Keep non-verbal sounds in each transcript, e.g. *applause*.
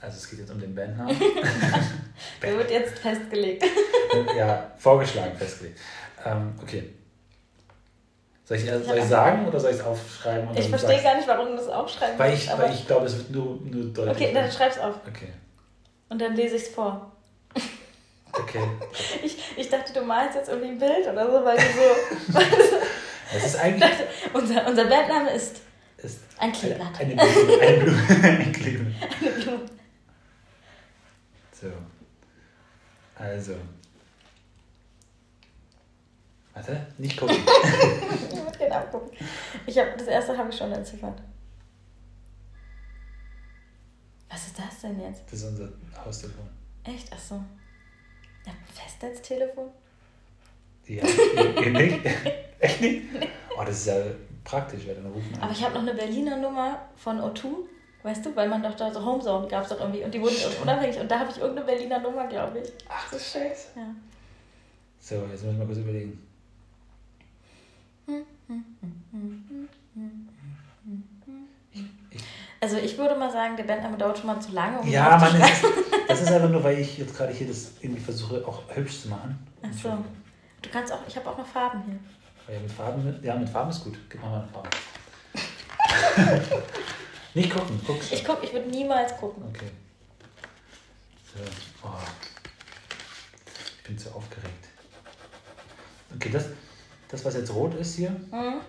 Also es geht jetzt um den Bandnamen. *laughs* Der wird jetzt festgelegt. ja, vorgeschlagen, festgelegt. Ähm, okay. Soll ich, soll ich sagen oder soll ich es aufschreiben? ich verstehe gar nicht, warum du das aufschreiben weil ich, weil ich glaube, es wird nur, nur deutlich. Okay, dann schreib es auf. Okay. Und dann lese ich es vor. Okay. *laughs* Ich, ich dachte, du malst jetzt irgendwie ein Bild oder so, weil du so. *laughs* Es ist eigentlich. Dachte, unser, unser Bandname ist, ist ein Kleeblatt. Eine, eine Blume. Eine Blume. Eine Blume. So. Also. Warte, nicht gucken. ich muss *laughs* genau gucken. Ich hab, das erste habe ich schon entziffert. Was ist das denn jetzt? Das ist unser Haustelefon. Echt? Achso. Ja, Festnetztelefon? Ja, nicht? *laughs* Echt nicht? Oh, das ist ja praktisch, weil dann rufen Aber ich habe noch eine Berliner Nummer von O2, weißt du, weil man doch da so Homezone gab es doch irgendwie und die wurden unabhängig und da habe ich irgendeine Berliner Nummer, glaube ich. Ach, das ist scheiße. Ja. So, jetzt muss ich mal kurz überlegen. Also ich würde mal sagen, der Bandname dauert schon mal zu lange. Um ja, Mann, das, das ist einfach nur, weil ich jetzt gerade hier das irgendwie versuche, auch hübsch zu machen. Ach so. Du kannst auch, ich habe auch noch Farben hier. Ja, mit Farben, ja, mit Farben ist gut. Gib mal eine Farbe. *laughs* Nicht gucken, guck Ich guck, ich würde niemals gucken. Okay. So. Oh. Ich bin zu aufgeregt. Okay, das, das was jetzt rot ist hier, Mhm.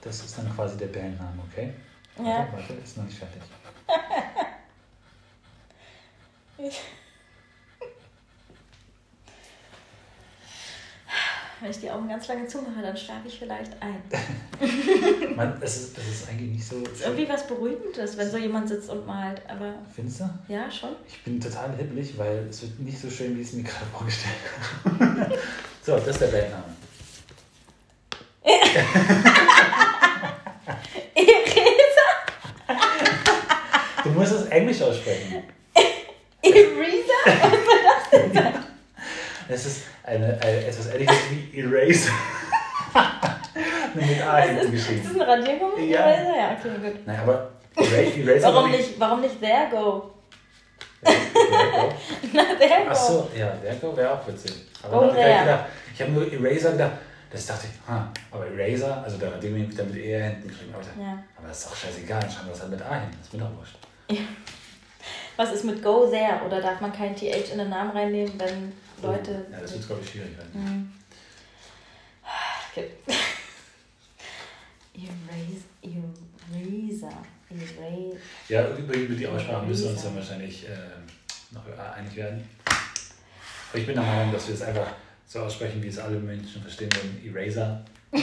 das ist dann quasi der Bandname, okay? Ja. Warte, warte, ist noch nicht fertig. *laughs* *laughs* Ich Wenn ich die Augen ganz lange zumache, dann schlafe ich vielleicht ein. *laughs* Man, es ist, das ist eigentlich nicht so. Das ist irgendwie was Beruhigendes, wenn so jemand sitzt und malt, aber Findest du? ja, schon. Ich bin total hibbelig, weil es wird nicht so schön, wie ich es mir gerade vorgestellt habe. *laughs* so, das ist der Bandname. *laughs* Eresa? Du musst es Englisch aussprechen. Eresa? Was soll das denn? Es ist eine, eine, etwas ähnliches wie Eraser. *laughs* Mit A hinten Ist geschrieben. das ein Radiergummi? Ja. Eraser? Ja, okay, gut. Nein, aber Eraser, Eraser Warum nicht, warum nicht There Go? Vergo. *laughs* Na, There Go. Ach so, ja, Vergo wäre auch witzig. Aber hab ich gedacht, ich habe nur Eraser gedacht, das dachte ich, ha, aber Eraser, also der Radiergummi wird dann mit E hinten geschrieben. Aber, Ja. aber das ist doch scheißegal, dann schreiben wir das halt mit A hin, das ist mir doch wurscht. *laughs* Was ist mit Go There? Oder darf man kein TH in den Namen reinnehmen, wenn Leute. Ja, das wird, glaube ich, schwierig werden. Okay. Erase, *laughs* Eraser. Erase. Ja, über, über die Aussprache müssen wir uns dann wahrscheinlich äh, noch einig werden. Aber ich bin der Meinung, dass wir es einfach so aussprechen, wie es alle Menschen verstehen würden. Eraser. *laughs*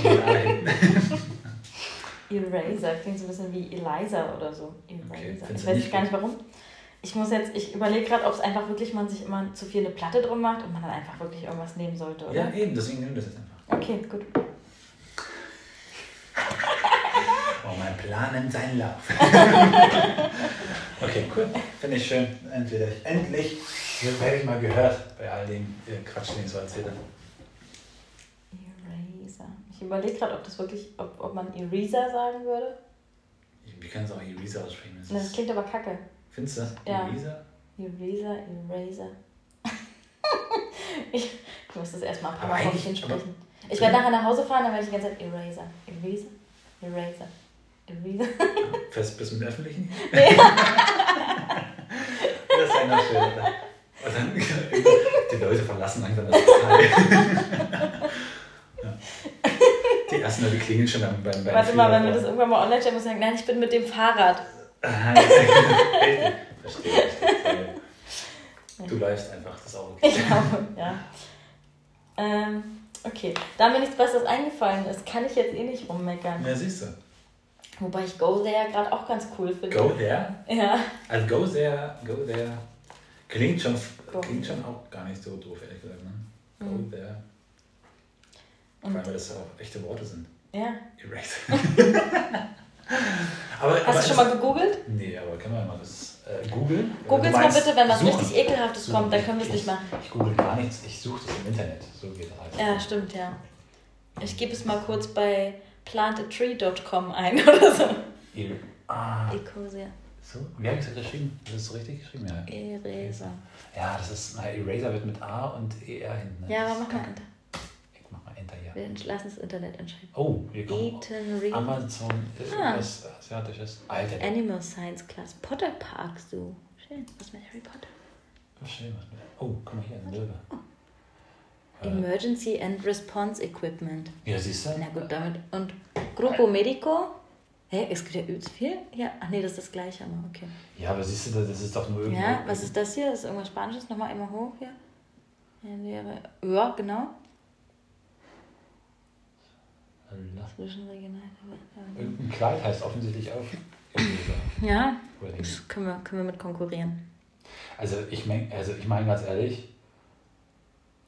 Eraser klingt so ein bisschen wie Eliza oder so. Okay, Eraser. findest ich weiß nicht gar nicht warum. Ich muss jetzt, ich überlege gerade, ob es einfach wirklich man sich immer zu viel eine Platte drum macht und man dann einfach wirklich irgendwas nehmen sollte, oder? ja, eben, deswegen nehmen wir das jetzt einfach. Okay, gut. *laughs* Oh, mein Plan nimmt seinen Lauf. *laughs* okay, cool. Finde ich schön. Entweder endlich werde ich mal gehört bei all dem äh, Quatsch, den ich so erzähle. Eraser. Ich überlege gerade, ob das wirklich, ob, ob man Eraser sagen würde. Wir können es auch Eraser aussprechen. Das Das klingt aber kacke. Findest du das? Ja. Eraser? Eraser, Eraser. ich, *laughs* ich muss das erstmal ein paar Mal eigentlich- hinsprechen. Ich werde nachher nach Hause fahren, dann werde ich die ganze Zeit Eraser. Eraser. Eraser. Eraser. *laughs* Fest bis mit Öffentlichen? *laughs* Nee. Das ist einer schön. oder? Und dann, die Leute verlassen langsam das Teil. ja. Die ersten Leute klingeln schon beim, beim, beim Warte mal, wenn wir das irgendwann mal online stellen, muss ich sagen, nein, ich bin mit dem Fahrrad. *laughs* Verstehe, verstehe. Du läufst einfach, das ist auch okay. Ich glaube, ja. Ähm, okay, da mir nichts Besseres eingefallen ist, kann ich jetzt eh nicht rummeckern. Ja, siehst du. Wobei ich Go There gerade auch ganz cool finde. Go there. Ja. Also go there, go there. Klingt schon, Go. klingt schon auch gar nicht so doof, ehrlich gesagt. Ne? Go Mhm. there. Vor allem, weil das auch echte Worte sind. ja. Erase. *laughs* *laughs* aber, aber Hast du es- schon mal gegoogelt? Nee, aber können wir mal das äh, googeln? Googel's Du mal bitte, wenn was suchen. richtig Ekelhaftes Suchen. kommt, dann können wir es Ich- nicht machen. Ich google gar nichts, ich suche das im Internet. So geht das halt. Ja, stimmt, ja. Ich gebe es mal kurz bei plantatree.com ein *laughs* oder so. Ihr- Ah, Ecosia. So, wie habe ich das geschrieben? Das ist so richtig geschrieben, ja. Eraser. Ja, das ist, na, Eraser wird mit A und ER hinten. ne? Ja, aber mach mal. Enter. Ich mach mal Enter hier. Wir lassen das Internet entscheiden. Oh, Eaton Reed. Amazon, äh, Ah. irgendwas Asiatisches. Alter, Animal Science Class. Potter Park Zoo. Schön. Was mit Harry Potter? schön. Oh, guck mal hier, ein Löwe. Äh, Emergency and Response Equipment. ja, siehst du? Na gut, damit. Und Grupo Medico. Hä, es gibt ja übelst viel. Ja, ach nee, das ist das gleiche, aber okay. Ja, aber siehst du, das ist doch nur irgendwie. Ja, was ist das hier? Ist irgendwas Spanisches? Nochmal einmal hoch hier. Ja, genau. Allah. Zwischenregional. Irgendein Kleid heißt offensichtlich auch. Ja, Oder das können wir, können wir mit konkurrieren. Also ich meine, also ich meine ganz ehrlich,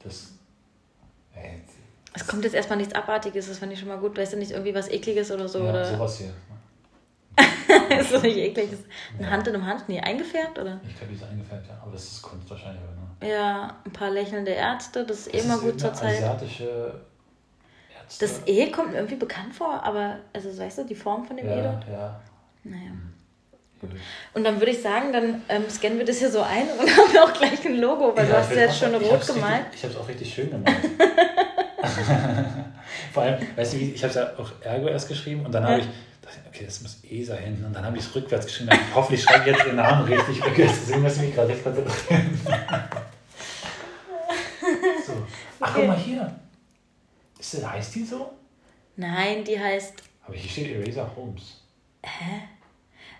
das. Ey, Es kommt jetzt erstmal nichts Abartiges, das fand ich schon mal gut. Weißt du nicht irgendwie was Ekliges oder so? ja, oder sowas hier. *laughs* ist das nicht eklig? Ist eine Ja. Hand in einem Hand? Nee, eingefärbt oder? Ich glaube, die ist eingefärbt, ja. Aber das ist Kunst wahrscheinlich, ne? Ja, ein paar lächelnde Ärzte, das ist eh Das immer gut zur Zeit. Asiatische. Das E kommt mir irgendwie bekannt vor, aber, also weißt du, die Form von dem E ja, dort? ja. Naja. Gut. Und dann würde ich sagen, dann ähm, scannen wir das hier so ein und *laughs* haben wir auch gleich ein Logo, weil du Ja, hast ich ja jetzt schon rot gemalt. Richtig, ich habe es auch richtig schön gemalt. *laughs* Vor allem, weißt du, ich habe ja auch Ergo erst geschrieben und dann habe ich, okay, das muss ESA hinten und dann habe ich es rückwärts geschrieben. Hoffentlich schreibe ich jetzt ihren Namen richtig rückwärts, deswegen muss ich mich gerade echt konzentrieren. *laughs* so. Ach, guck Okay. mal hier. Ist das, heißt die so? Nein, die heißt, Aber hier steht Eraser Holmes.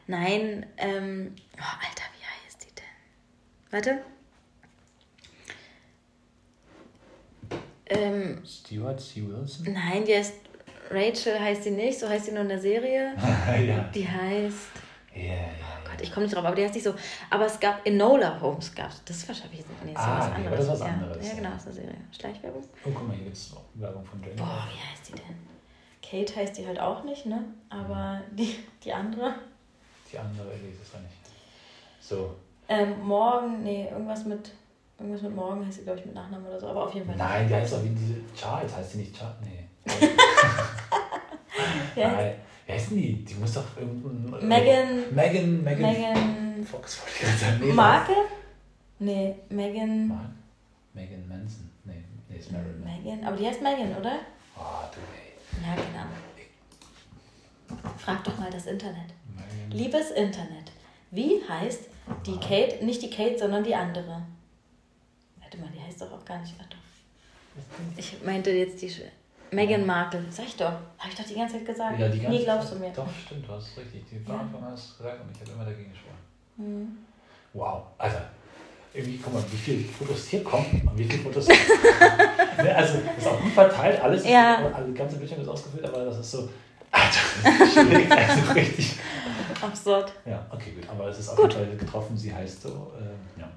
nein, ähm, oh, Alter, wie heißt die denn? Warte. Ähm, Stuart C. Wilson? nein, die heißt, Rachel heißt sie nicht, so heißt sie nur in der Serie. *laughs* ja. Die heißt, Ja, ja, ja. Ich komme nicht drauf, aber die heißt nicht so. Aber es gab Enola Holmes, gab das ist wahrscheinlich nee, ist Ah, was nee, anderes. aber das ist was ja. anderes, Ja, ja. genau, das ist eine Serie. Schleichwerbung. Oh, guck mal, hier gibt es Werbung von Jane. Boah, wie heißt die denn? Kate heißt die halt auch nicht, ne? Aber die, die andere. Die andere lese ich es nicht. So. Ähm, morgen, nee, irgendwas mit. Irgendwas mit morgen heißt sie, glaube ich, mit Nachnamen oder so, aber auf jeden Fall. Nein, die heißt doch wie diese Charles, heißt die nicht Charles? Nee. *laughs* *laughs* Ja. Nein. Wie heißt denn die? Die muss doch irgendein. Megan- Megan, Megan. Megan. Fox wollte ich sagen. Nee, Marke? Nee, Megan. Mark? Megan Manson. Nee, nee, ist Marilyn. Megan. Aber die heißt Megan, oder? Oh, du, ey. Ja, genau. Frag doch mal das Internet. Megan. Liebes Internet, wie heißt die Kate, nicht die Kate, sondern die andere? Warte mal, die heißt doch auch gar nicht. Doch. Ich meinte jetzt die Meghan Markle. Sag ich doch. Habe ich doch die ganze Zeit gesagt. Ja, die ganze Nie glaubst Zeit. du mir. Doch, stimmt, du hast richtig. Die Ja. von an hast gesagt und ich habe immer dagegen geschworen. Hm. Wow, Alter. Irgendwie, guck mal, wie viele Fotos hier kommen und wie viele Fotos. *laughs* ne, also, ist auch gut verteilt, alles. Ja. Ist, also, die ganze Bildschirm ist ausgefüllt, aber das ist so. Alter, also richtig. Absurd. Ja, okay, gut. Aber es ist auf Gut. jeden Fall getroffen. Sie heißt so. ähm, ja.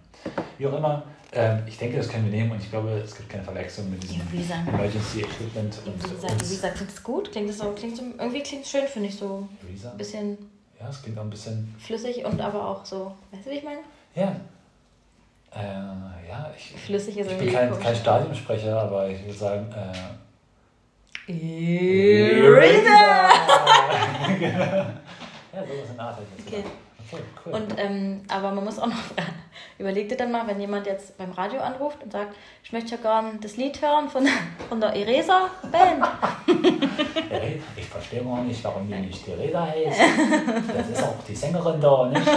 Wie auch immer. Ähm, ich denke, das können wir nehmen und ich glaube, es gibt keine Verwechslung mit diesem gesagt. Emergency Equipment und wie gesagt, klingt es gut? Klingt es so, klingt so, irgendwie klingt es schön, finde ich so. Visa. Ein bisschen Ja, es klingt auch ein bisschen. flüssig und aber auch so. Weißt du, wie ich meine? Ja. Äh, ja, ich, Flüssig ist ich bin kein, komisch. kein Stadionsprecher, aber ich würde sagen. Äh, Eraser! genau. *laughs* Ja, sowas in Art hätte ich jetzt Okay. cool. Und, ähm, aber man muss auch noch überleg dir dann mal, wenn jemand jetzt beim Radio anruft und sagt, ich möchte ja gerne das Lied hören von, von der Eresa Band. *laughs* Ich verstehe gar nicht, warum die nicht die Reda heißt. *laughs* Das ist auch die Sängerin da, nicht? *laughs*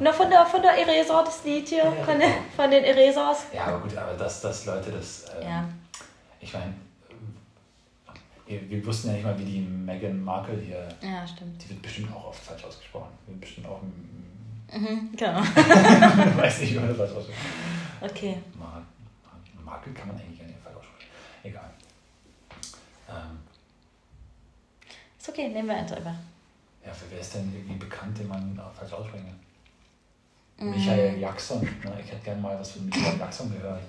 Na, von der, von der Eresa, das Lied hier, von, den, von den Eresas. Ja, aber gut, aber dass, dass Leute das. Ähm, Ja. Ich meine, wir, wir wussten ja nicht mal, wie die Meghan Markle hier. Ja, stimmt. Die wird bestimmt auch oft falsch ausgesprochen. Die wird bestimmt auch. Mhm, genau. *laughs* Weiß nicht, wie man das falsch ausspricht. Okay. Mar Markle kann man eigentlich gar nicht falsch aussprechen. Egal. Ähm, Ist okay, nehmen wir einfach. ja, für wer ist denn irgendwie bekannt, den man falsch aussprechen kann? Mhm. Michael Jackson. Ne? Ich hätte gerne mal was von Michael Jackson gehört.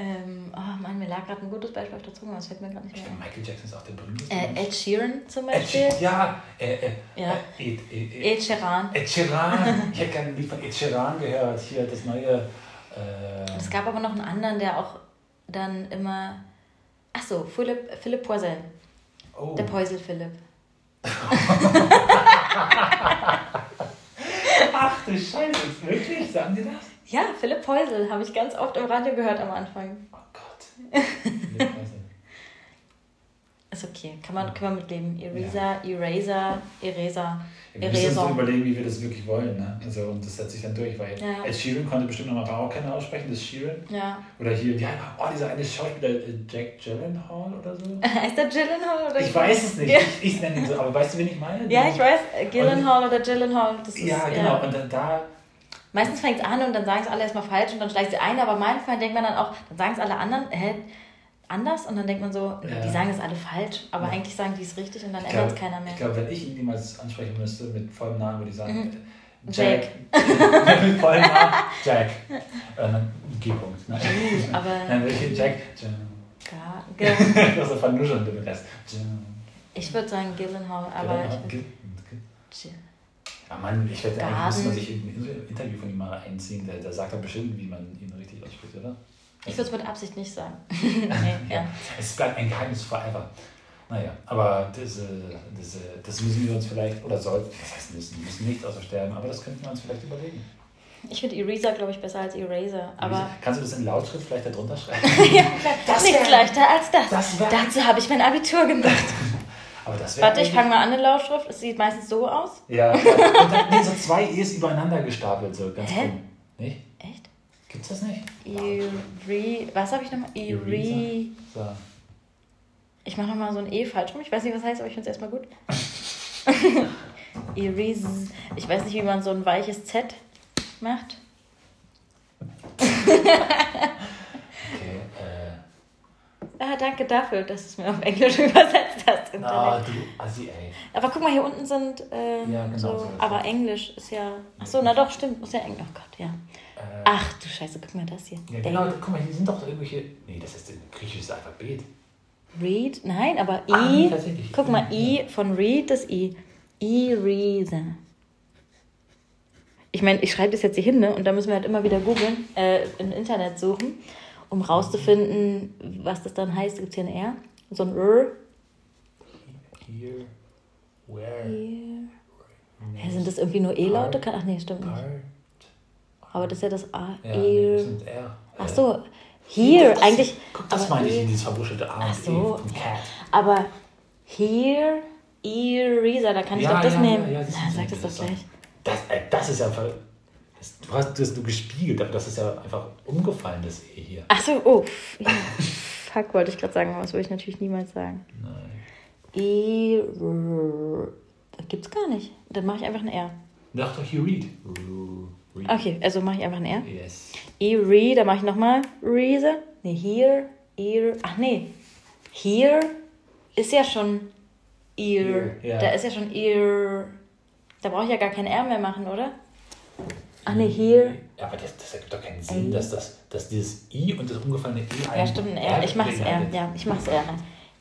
Ähm, oh Mann, mir lag gerade ein gutes Beispiel auf der Zunge, aber es fällt mir gerade nicht Ich mehr finde, ein. Michael Jackson ist auch der berühmteste. Äh. Ed Sheeran zum Ed Beispiel. Sheeran, ja, äh, äh, Ja. äh, Ed, Ed, Ed, Ed Sheeran. Ed Sheeran. *laughs* Ich hätte gerne ein Lied von Ed Sheeran gehört. Hier das neue. Äh, Es gab aber noch einen anderen, der auch dann immer. Ach so, Philipp, Philipp Poisel. oh. Der Poisel Philipp. *laughs* Ach du Scheiße, wirklich? Sagen die das? Ja, Philipp Heusel habe ich ganz oft im Radio gehört am Anfang. Oh Gott. *laughs* Philipp Heusel. Ist okay, kann man, kann man mitleben. Eraser, Eraser, Eraser, Wir müssen uns überlegen, wie wir das wirklich wollen. Ne? Also, und das setzt sich dann durch, weil Ja. Ed Sheeran konnte bestimmt nochmal Marokkaner aussprechen, das ist Sheeran. Ja. Oder hier, heißt, oh, dieser eine Schauspieler, äh, Jack Gyllenhaal oder so? *laughs* Heißt der Gyllenhaal oder Ich weiß es nicht, Ja, ich, ich nenne ihn so, aber weißt du, wen ich meine? ja ich weiß, äh, Gyllenhaal oder Gyllenhaal. Das ist, Ja, genau. Und dann da, Meistens fängt es an und dann sagen es alle erstmal falsch und dann schleicht sie ein, aber manchmal denkt man dann auch, dann sagen es alle anderen, hä, anders und dann denkt man so, Ja. die sagen es alle falsch, aber Ja. eigentlich sagen die es richtig und dann ich ändert glaube, es keiner mehr. ich glaub, wenn ich ihn niemals ansprechen müsste mit vollem Namen, würde ich sagen, Mhm. Jack. *laughs* mit vollem Namen, Jack. Äh, dann G-Punkt. Aber Dann würde ich Jack. gar, *laughs* ge- Das ist vernuscheln den Rest. ich würde sagen Gyllenhaal, aber ich würd, G- Jill. Ja, Mann, ich wette, eigentlich müsste man sich ein Interview von ihm mal einziehen. Der, der sagt doch bestimmt, wie man ihn richtig ausspricht, oder? ich würde es mit Absicht nicht sagen. *laughs* nee, ja. Es bleibt ein Geheimnis forever. Naja, aber diese, diese, das müssen wir uns vielleicht, oder sollten, das heißt müssen, wir müssen nicht außer sterben, aber das könnten wir uns vielleicht überlegen. Ich finde Eraser, glaube ich, besser als Eraser, aber Kannst du das in Lautschrift vielleicht da drunter *laughs* schreiben? ja, Das nichts wär- leichter als das. das Dazu habe ich mein Abitur gemacht. *laughs* Warte, ich fange mal an in Lautschrift. Es sieht meistens so aus. Ja, *laughs* und dann nee, so zwei E's übereinander gestapelt, so ganz Hä? cool. Nicht? Echt? Gibt's das nicht? Eri, was habe ich nochmal? Eri. So. Ich mache nochmal so ein E falsch rum. Ich weiß nicht, was heißt, aber ich finde es erstmal gut. *laughs* Eris. Ich weiß nicht, wie man so ein weiches Z macht. *laughs* Ah, danke dafür, dass du es mir auf Englisch *laughs* übersetzt hast. Na, du Assi, ey. Aber guck mal, hier unten sind äh, Ja, genau, so, so aber. Englisch ist ja. Ach so, na doch, stimmt, muss ja Englisch. Oh Gott, ja. Äh, Ach du Scheiße, guck mal das hier. Ja, genau, guck mal, hier sind doch irgendwelche. Nee, das ist ein griechisches Alphabet. Read, nein, aber I. Ah, nee, tatsächlich. guck mal, I von Read, das I. Eraser. Ich meine, ich schreibe das jetzt hier hin, ne? Und da müssen wir halt immer wieder googeln, äh, im Internet suchen, um rauszufinden, was das dann heißt. Gibt es hier ein R? So ein R? Here, where, Hier. Hä, sind das irgendwie nur E-Laute? Ach nee, stimmt nicht. Aber das ist ja das A. Ja, nee, E. das sind R. Ach so, hier, das, eigentlich. Guck, das meine ich in dieses verwuschelte A Ach so. E Cat. Aber hier, Eraser, da kann ich Ja, doch das ja, nehmen. ja, ja, das Na, sag das doch gleich. Das, äh, das ist ja einfach. Das, du hast das nur gespiegelt, aber das ist ja einfach umgefallen, das E hier. Ach so, oh. Ja. Fuck, wollte ich gerade sagen, aber das würde ich natürlich niemals sagen. Nein. E. Gibt's gar nicht. Dann mache ich einfach ein R. Doch, doch, you read. Okay, also mache ich einfach ein R. Yes. E. Re, da mache ich nochmal Reaser. Ne, here, ear. Ach nee. Here ist ja schon ear. Ear, ja. Da ist ja schon ear. Da brauche ich ja gar kein R mehr machen, oder? Ach nee, here. Ja, aber das, das ergibt doch keinen Sinn, dass, das, dass dieses I und das umgefallene E ein Ja, stimmt, ein R. Ich mach's R. Ja, ich mach's R.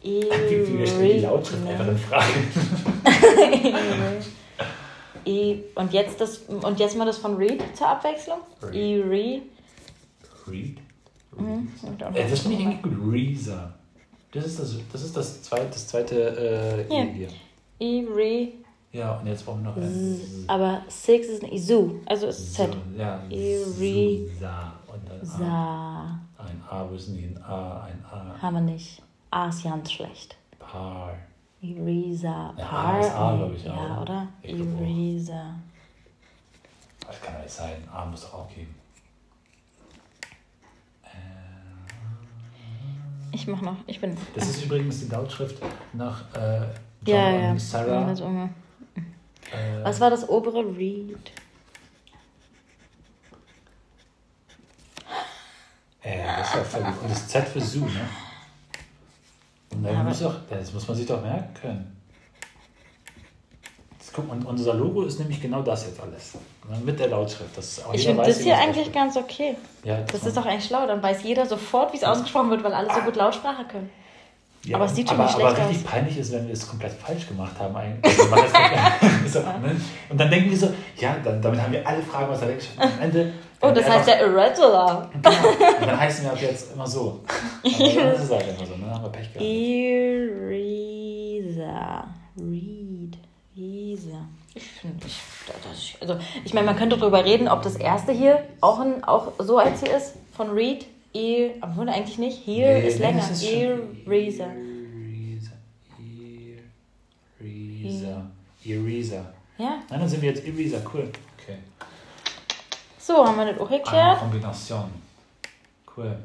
Wie, wir stellen die Lautschrift einfach in Frage. *laughs* E und jetzt das und jetzt mal das von Read zur Abwechslung. Read. E Re. Read? Mhm. Äh, das finde ich eigentlich gut. Reaser. Das ist das, das, ist das zweite, das zweite äh. E hier. E Re. Ja, und jetzt brauchen wir noch ein Aber Six ist ein Isu, also ist Z. So, ja, Iri- Sa. Und A. Sa. Ein A, wo ist denn hier ein A? Ein A. Haben wir nicht. A ist ganz schlecht. Paar. Eraser. Ja, Par. A ist A, glaub ich, ja, auch. oder? Glaub auch. Eraser. Das kann doch nicht sein. A muss doch auch geben. Äh, Ich mach noch. Ich bin. Das ist übrigens die Lautschrift nach äh, John ja, und ja. Sarah. Ja. Äh, Was war das obere Read? Äh, das ist ja völlig. Und das Z für Zoo, ne? Aber- muss doch, das muss man sich doch merken können. Das, guck, und unser Logo ist nämlich genau das jetzt alles. Ne, Mit der Lautschrift. Das Ich finde das hier das eigentlich ganz okay. Ja, Das ist doch eigentlich schlau. Dann weiß jeder sofort, wie es ausgesprochen wird, weil alle so gut Lautsprache können. Ja, aber es sieht schon aber, nicht aber schlecht richtig aus. peinlich ist, wenn wir es komplett falsch gemacht haben. Also, das- *laughs* *laughs* so, ne? Und dann denken wir so, ja, dann, damit haben wir alle Fragen aus der Weggeschafft. Am Ende. Oh, das heißt der Irregular. Genau. Und dann heißen wir ab jetzt immer so. Aber dann ist halt immer so, ne? Dann haben wir Pech gehabt. Eraser. Read. Risa. Ich finde, ich, das, also, ich meine, man könnte darüber reden, ob das erste hier auch, ein, auch so alt sie ist, von Reed. E, obwohl eigentlich nicht. Here ist länger. ist Ear. Erisa. Erisa. Erisa. Ja, Nein, dann sind wir jetzt Erisa. Cool. Okay. so haben wir das auch Eine geklärt. Kombination. Cool.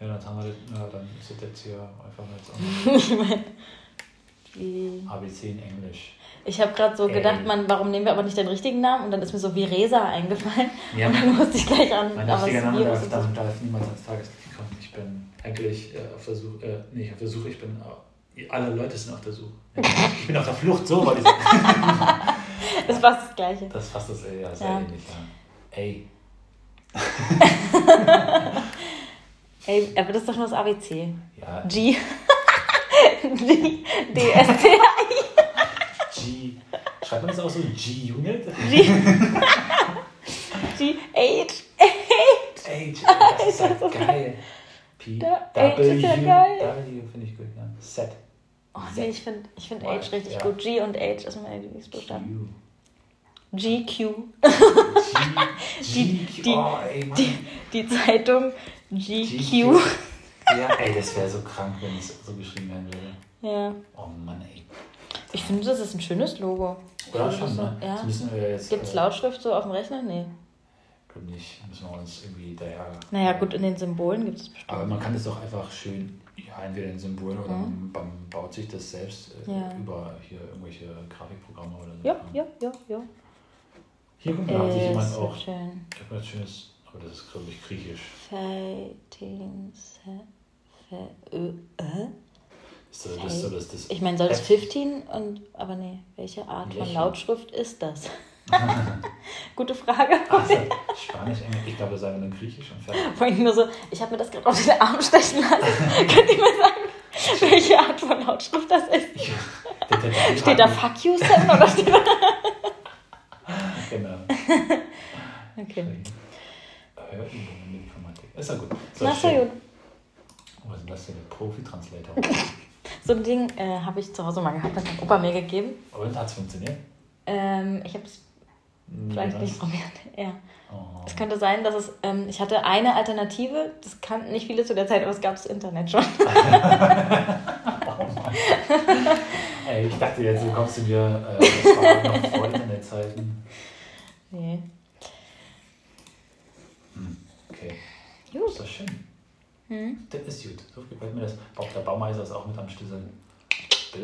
Ja, dann haben wir das, ja, dann ist das jetzt hier einfach jetzt *laughs* Die- ABC in Englisch. Ich habe gerade so gedacht, man, warum nehmen wir aber nicht deinen richtigen Namen? Und dann ist mir so wie Resa eingefallen. Ja. Und dann musste ich gleich an. Mein richtiger Name darf, ist darf, darf niemals ans Tageslicht kommen. Ich bin eigentlich äh, auf der Suche, äh, nee, auf der Suche, ich bin, äh, alle Leute sind auf der Suche. *laughs* Ich bin auf der Flucht, so wollte ich. *laughs* Das fast das Gleiche. Das fast das, ja, sehr Ja. ähnlich, ja. Ey, *laughs* Ey, aber das ist doch nur das ABC. ja, G. G. D. S. T. G, schreibt man das auch so, G-Unit? G. *laughs* H. H, das ist ja *laughs* geil. P, W, H ist ja geil. W finde ich gut, ja. Z, Oh nee, ich finde ich find H richtig ja. gut. G und H ist mein Lieblingsbuchstaben. Q, G, *laughs* Die- die- oh, ey, Mann. Die Zeitung GQ. GQ. Ja, ey, das wäre so krank, wenn es so geschrieben werden würde. Ja. Oh Mann, ey. Ich finde, das ist ein schönes Logo. Oder Ich schon, ne? Ja. Gibt es äh, Lautschrift so auf dem Rechner? Nee. glaub nicht. Müssen wir uns irgendwie daher. Naja, gut, in den Symbolen gibt es bestimmt. Aber man kann das auch einfach schön, ja, entweder in Symbolen oder man, baut sich das selbst äh, Mhm. Ja. über hier irgendwelche Grafikprogramme oder so. Ja, ja, ja, ja. Hier mal, da hat sich Äh, jemand so auch. schön. Ich hab was Schönes, aber das ist, glaube ich, griechisch. Fighting. Se- Fe- Ö- Äh? So, das, so, das, das Ich meine, soll das F. 15 und. Aber nee, welche Art von Welche? Lautschrift ist das? *laughs* Gute Frage. Ach, so, Spanisch, Englisch. Ich glaube, das sei nur Griechisch und fertig. Vorhin nur so, ich habe mir das gerade auf den Arm stechen lassen. *laughs* Könnt ihr mir sagen, welche Art von Lautschrift das ist? Der, der, der, Steht da Fuck you, Sam? Oder steht da. *laughs* Genau. Okay. Hörübungen mit Informatik. Ist ja gut. Na, so schön. gut. Oh, Was ist denn das hier? Der Profi-Translator. So ein Ding äh, habe ich zu Hause mal gehabt, das hat Opa mir gegeben. Und hat es funktioniert? Ähm, ich habe es Nie vielleicht nicht probiert. *laughs* Ja. Oh. Es könnte sein, dass es, ähm, ich hatte eine Alternative, das kannten nicht viele zu der Zeit, aber es gab das Internet schon. *laughs* Ey, ich dachte jetzt, du kommst du mir, äh, das war noch vor Internetzeiten. Nee. Hm, okay. Gut. Ist das schön. Hm. Das ist gut. So gefällt mir das. Auch der Baumeister ist auch mit am Schlüssel.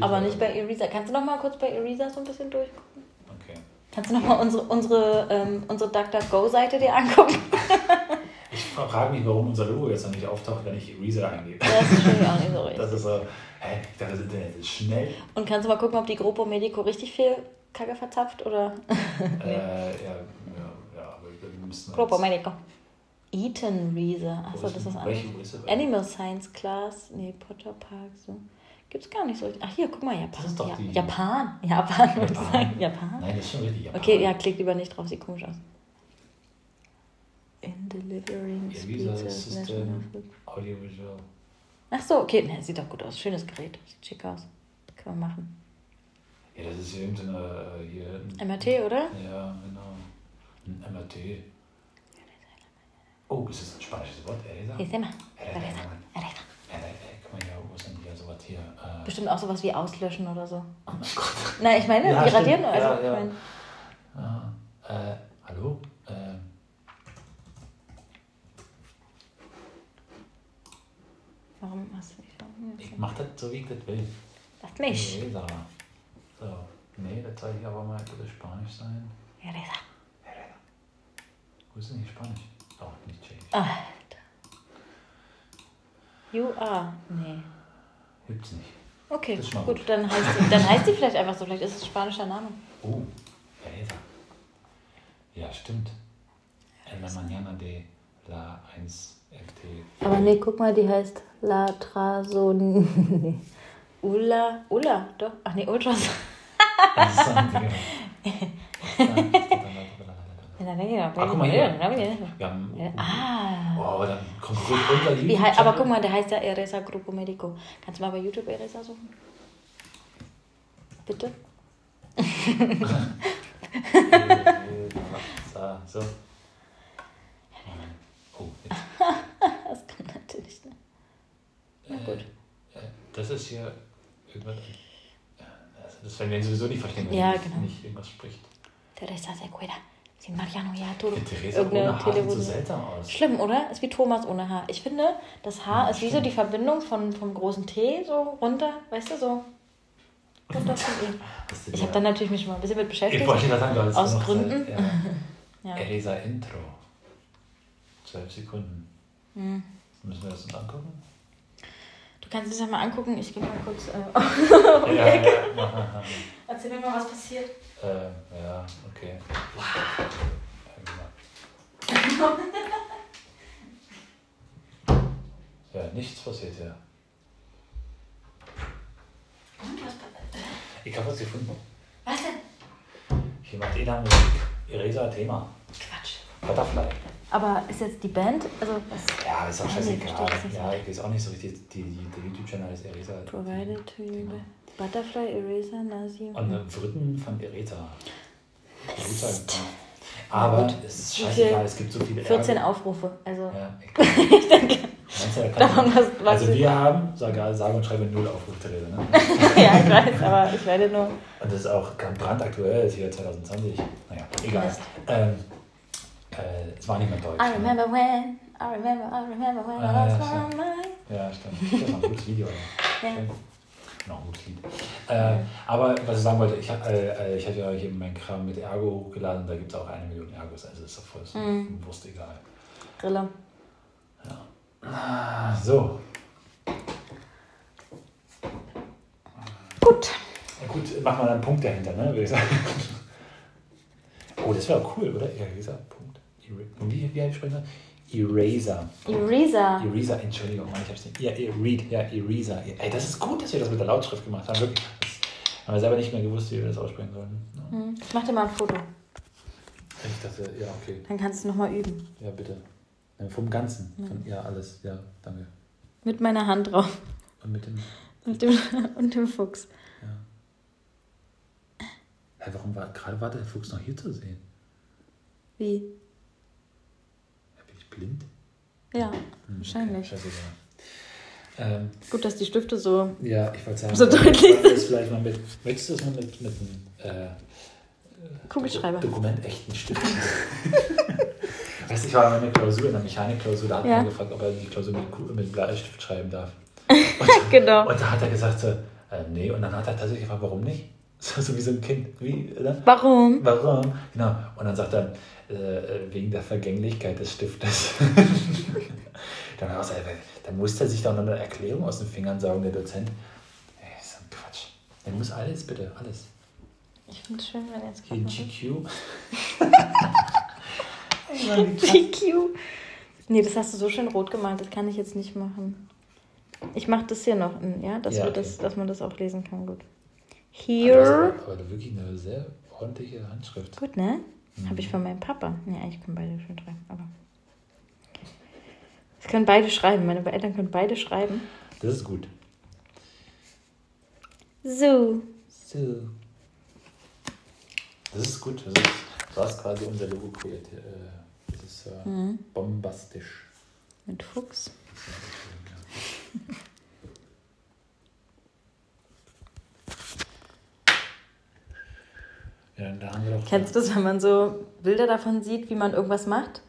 Aber nicht bei Eraser. Kannst du noch mal kurz bei Eraser so ein bisschen durchgucken? Okay. Kannst du noch mal unsere, unsere, ähm, unsere DuckDuckGo-Seite dir angucken? *laughs* Ich frage mich, warum unser Logo jetzt noch nicht auftaucht, wenn ich Eraser eingebe. Das verstehe ich auch nicht so *laughs* richtig. Das ist so, hä, ich dachte, das Internet ist schnell. Und kannst du mal gucken, ob die Grupo Medico richtig viel Kacke verzapft oder? äh, *laughs* ja, ja, ja, aber wir müssen. Grupo Medico. Eaton Reaser. Wo Achso, das ist das? Animal Science Class. Nee, Potter Park. So. Gibt's gar nicht so richtig. Ach, hier, guck mal, Japan. Das ist doch ja, die- Japan. Japan, würde ich Japan. sagen. Japan. Nein, das ist schon richtig. Japan. Okay, ja, klick lieber nicht drauf, sieht komisch aus. In delivering Ja, speeches, System-. Audiovisual. Ach so, okay, ne, sieht doch gut aus. Schönes Gerät. Sieht schick aus. Können wir machen. Ja, das ist irgendeine. Äh, hier, MRT, oder? Ja, genau. Ein MRT. Oh, ist das ein spanisches Wort? Eresa. Eresa. Eresa. Eresa. Guck mal hier, wo ist denn hier sowas hier? Äh, Bestimmt auch sowas wie auslöschen oder so. oh mein Gott. Nein, ich meine, Ja, wie stimmt. radieren. Also, Ja, ich ja. meine, Ah, äh, hallo? Ähm, warum hast du nicht ich mach das so, wie ich das will. Lass mich. Eresa. So. Nee, das soll hier aber mal bitte Spanisch sein. Eresa. Eresa. Wo ist denn hier Spanisch? Nicht Tschechisch. Alter. You are. Nee. Gibt's nicht. Okay, gut, gut. dann heißt, sie, dann heißt sie vielleicht einfach so. Vielleicht ist es ein spanischer Name. Oh, Eresa. Ja, stimmt. En la mañana de la 1 FT. Aber nee, guck mal, die heißt La Trason. Nee. *laughs* Ulla. Ulla, doch. Ach nee, Ultras. Das ist so ein Ding. *laughs* Ah, guck mal hier. Wir haben, Ah. oh, dann konkurriert unser Wie hei- aber guck mal, der heißt ja Eresa Grupo Medico. Kannst du mal bei YouTube Eresa suchen? Bitte? *laughs* so. Oh, jetzt. *laughs* Das kann natürlich nicht. Na gut. Äh, Das ist hier irgendwas. äh, Das werden wir sowieso nicht verstehen, wenn Ja, genau. nicht irgendwas spricht. Teresa se cuida. Sin Mariano. Mit Theresa Irgendeine ohne Haar sieht so seltsam aus. Schlimm, oder? Ist wie Thomas ohne Haar. Ich finde, das Haar Ja, ist wie so stimmt. die Verbindung von, vom großen T so runter, weißt du, so runter von ihm. Das Ich habe dann natürlich mich mal ein bisschen mit Ich beschäftigt. wollte gerade sagen, du hast Aus Gründen. Zeit. Ja. *laughs* Ja. Elisa Intro. Zwölf Sekunden. Hm. Müssen wir das uns angucken? Du kannst es ja mal angucken. Ich gehe mal kurz. Äh, *laughs* Ja, ja, ja. *laughs* Erzähl mir mal, was passiert. äh, ja, okay. *laughs* Ja, nichts passiert ja. Und was passiert? Ich habe was gefunden. Was denn? Hier macht einer Musik. Eraser Thema. Quatsch. Butterfly. Aber ist jetzt die Band, also was Ja, ist auch Ah, scheißegal. Ja, ich weiß auch nicht so richtig. Die, die, der YouTube-Channel ist Eraser. provided to you by Butterfly Eraser Nazi. Und eine Written von Ereta. Aber gut. es ist scheißegal, es gibt so viele 14 Ärger. Aufrufe. Also Ja, *laughs* ich, ich denke, davon was, was Also wir haben, sage, sage und schreibe null Aufruf, Therese. Ne? *laughs* ja, ich weiß, aber ich werde nur. Und das ist auch ganz brandaktuell, ist hier 2020. Naja, egal. Ähm, äh, es war nicht mehr Deutsch. I ne? remember when, I remember, I remember when Ah, I ja, lost my stimmt. mind. Ja, stimmt. Das war ein gutes Video. Ja. *laughs* Ja. Schön. Noch ein gutes Lied. Äh, aber was ich sagen wollte, ich habe äh, ich hab ja hier meinen Kram mit Ergo hochgeladen, da gibt es auch eine Million Ergos, also ist doch voll so Mhm. Wurst egal. Grille. Ah, so, Gut. Ja, gut, machen wir dann einen Punkt dahinter, ne, würde ich sagen. *laughs* Oh, das wäre cool, oder? Punkt. Era- Und wie, wie sprechen wir? Eraser. Eraser. Eraser, Entschuldigung, Mann, ich hab's nicht. Ja, ja, Read, ja, Eraser. Ey, das ist gut, dass wir das mit der Lautschrift gemacht haben. Wirklich. Das haben wir selber nicht mehr gewusst, wie wir das aussprechen sollen. Ja. Hm, Ich mach dir mal ein Foto. Ich dachte, ja, okay. Dann kannst du nochmal üben. Ja, bitte. Vom Ganzen. Von, ja, alles. Ja, danke. Mit meiner Hand drauf. Und mit dem. Und dem, *laughs* und dem Fuchs. Ja. Hä, warum war gerade war der Fuchs noch hier zu sehen? Wie? Blind? Ja, Hm, wahrscheinlich. Okay, scheißegal. Ähm, Gut, dass die Stifte so. Ja, ich wollte sagen, So deutlich das vielleicht mal mit, möchtest du das mal mit, mit einem äh, Kugelschreiber. Dokument echten Stift? *laughs* weißt du, ich war in meiner Klausur, in der Mechanikklausur, da hat Ja. man gefragt, ob er die Klausur mit, mit Bleistift schreiben darf. *laughs* Und, Genau. und da hat er gesagt, so, äh, nee, und dann hat er tatsächlich gefragt, warum nicht? So, so wie so ein Kind. Wie, oder? Warum? Warum? Genau. Und dann sagt er, äh, äh, wegen der Vergänglichkeit des Stiftes. *laughs* dann, er gesagt, dann muss er sich doch noch eine Erklärung aus den Fingern saugen, der Dozent. Ey, das ist ein Quatsch. Der muss alles, bitte, alles. Ich finde es schön, wenn jetzt Hier GQ. GQ. *laughs* *laughs* Nee, das hast du so schön rot gemalt, das kann ich jetzt nicht machen. Ich mache das hier noch, ja, dass, Ja, okay. das, dass man das auch lesen kann. Gut. Aber, Here. aber wirklich eine sehr ordentliche Handschrift. Gut, ne? Habe ich von meinem Papa. Ja, eigentlich können beide schön schreiben, aber. Es können beide schreiben. Meine Eltern können beide schreiben. Das ist gut. So. So. Das ist gut. Das ist, du hast quasi unser Logo kreiert. äh, Das ist äh, Mhm. bombastisch. Mit Fuchs. Ja, *laughs* da haben wir doch. Kennst du das, wenn man so Bilder davon sieht, wie man irgendwas macht?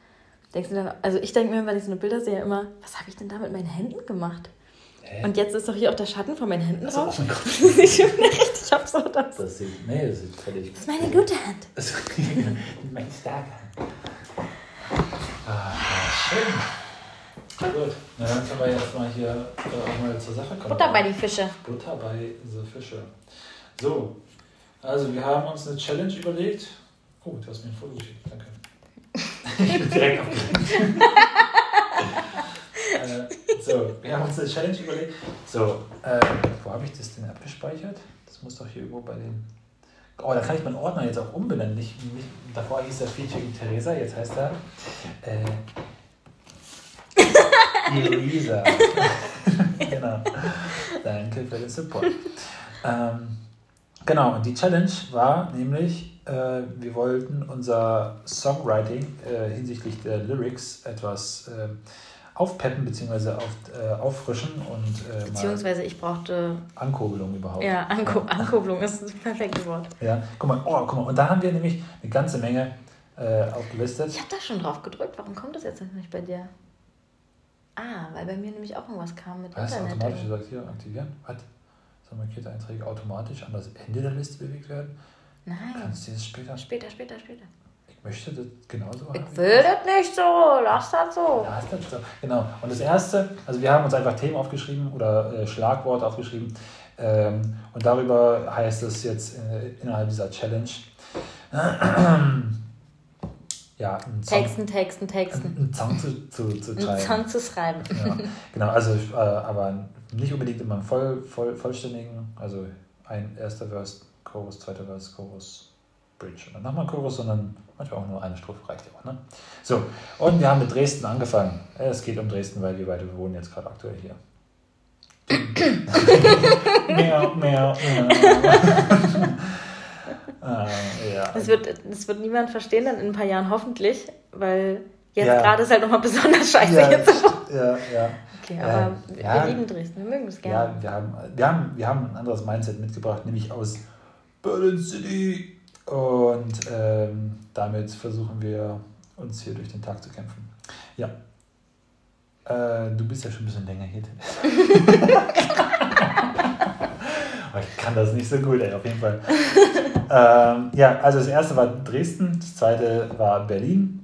Denkst du dann, also ich denke mir, wenn ich so eine Bilder sehe, immer, was habe ich denn da mit meinen Händen gemacht? Hä? Und jetzt ist doch hier auch der Schatten von meinen Händen oh drauf. mein Gott. *laughs* Das sieht schon wieder richtig absurd aus. Das sieht, nee, das sieht völlig. Das ist meine gute Hand. Das ist *laughs* mein starker. Ah, ja, schön. Gut, na dann können wir jetzt mal hier äh, auch mal zur Sache kommen. Butter bei die Fische. Butter bei the Fische. So, also wir haben uns eine Challenge überlegt. Oh, du hast mir ein Foto geschickt, danke. ich *laughs* bin direkt aufgeregt. *laughs* äh, so, wir haben uns eine Challenge überlegt. So, äh, wo habe ich das denn abgespeichert? Das muss doch hier irgendwo bei den. Oh, da kann ich meinen Ordner jetzt auch umbenennen. Nicht, nicht, davor hieß er Featuring Theresa, jetzt heißt er. Äh, *laughs* Elisa. genau. Danke für den Support. Ähm, Genau, und die Challenge war nämlich, äh, wir wollten unser Songwriting äh, hinsichtlich der Lyrics etwas äh, aufpeppen bzw. Auf, äh, auffrischen und äh, beziehungsweise ich brauchte Ankurbelung überhaupt. Ja, Anku Ankurbelung ist das perfekte Wort. Ja, guck mal, oh, guck mal, und da haben wir nämlich eine ganze Menge äh, aufgelistet. Ich habe da schon drauf gedrückt. Warum kommt das jetzt nicht bei dir? Ah, weil bei mir nämlich auch irgendwas kam mit Was, Internet. automatisch gesagt hier aktivieren? Was? So markierte Einträge automatisch an das Ende der Liste bewegt werden? Nein. Kannst du das später? Später, später, später. Ich möchte das genauso haben. Ich will das nicht so. Lass das so. Lass das so. Genau. Und das erste, also wir haben uns einfach Themen aufgeschrieben oder äh, Schlagworte aufgeschrieben. Ähm, und darüber heißt es jetzt äh, innerhalb dieser Challenge. *clears throat* ja, einen Texten, Texten, Texten. Einen Song zu, zu, zu schreiben. Einen Song zu schreiben. Ja, genau, also äh, aber nicht unbedingt immer einen voll, voll, vollständigen, also ein erster Vers, Chorus, zweiter Vers, Chorus, Bridge und dann nochmal Chorus, sondern manchmal auch nur eine Strophe reicht ja auch. Ne? So, und wir haben mit Dresden angefangen. Es geht um Dresden, weil wir beide wohnen jetzt gerade aktuell hier. mehr, mehr, mehr. Äh, *laughs* ja. Das wird, das wird niemand verstehen dann in ein paar Jahren hoffentlich, weil jetzt ja. gerade ist halt nochmal besonders scheiße. Ja, jetzt. ja, ja. Okay, aber äh, wir ja, lieben Dresden, wir mögen es gerne. Ja, wir haben, wir, haben, wir haben ein anderes Mindset mitgebracht, nämlich aus Berlin City. Und ähm, damit versuchen wir uns hier durch den Tag zu kämpfen. Ja. Äh, du bist ja schon ein bisschen länger hier. *laughs* ich kann das nicht so gut, ey, auf jeden Fall. ähm, ja, also das erste war Dresden, das zweite war Berlin.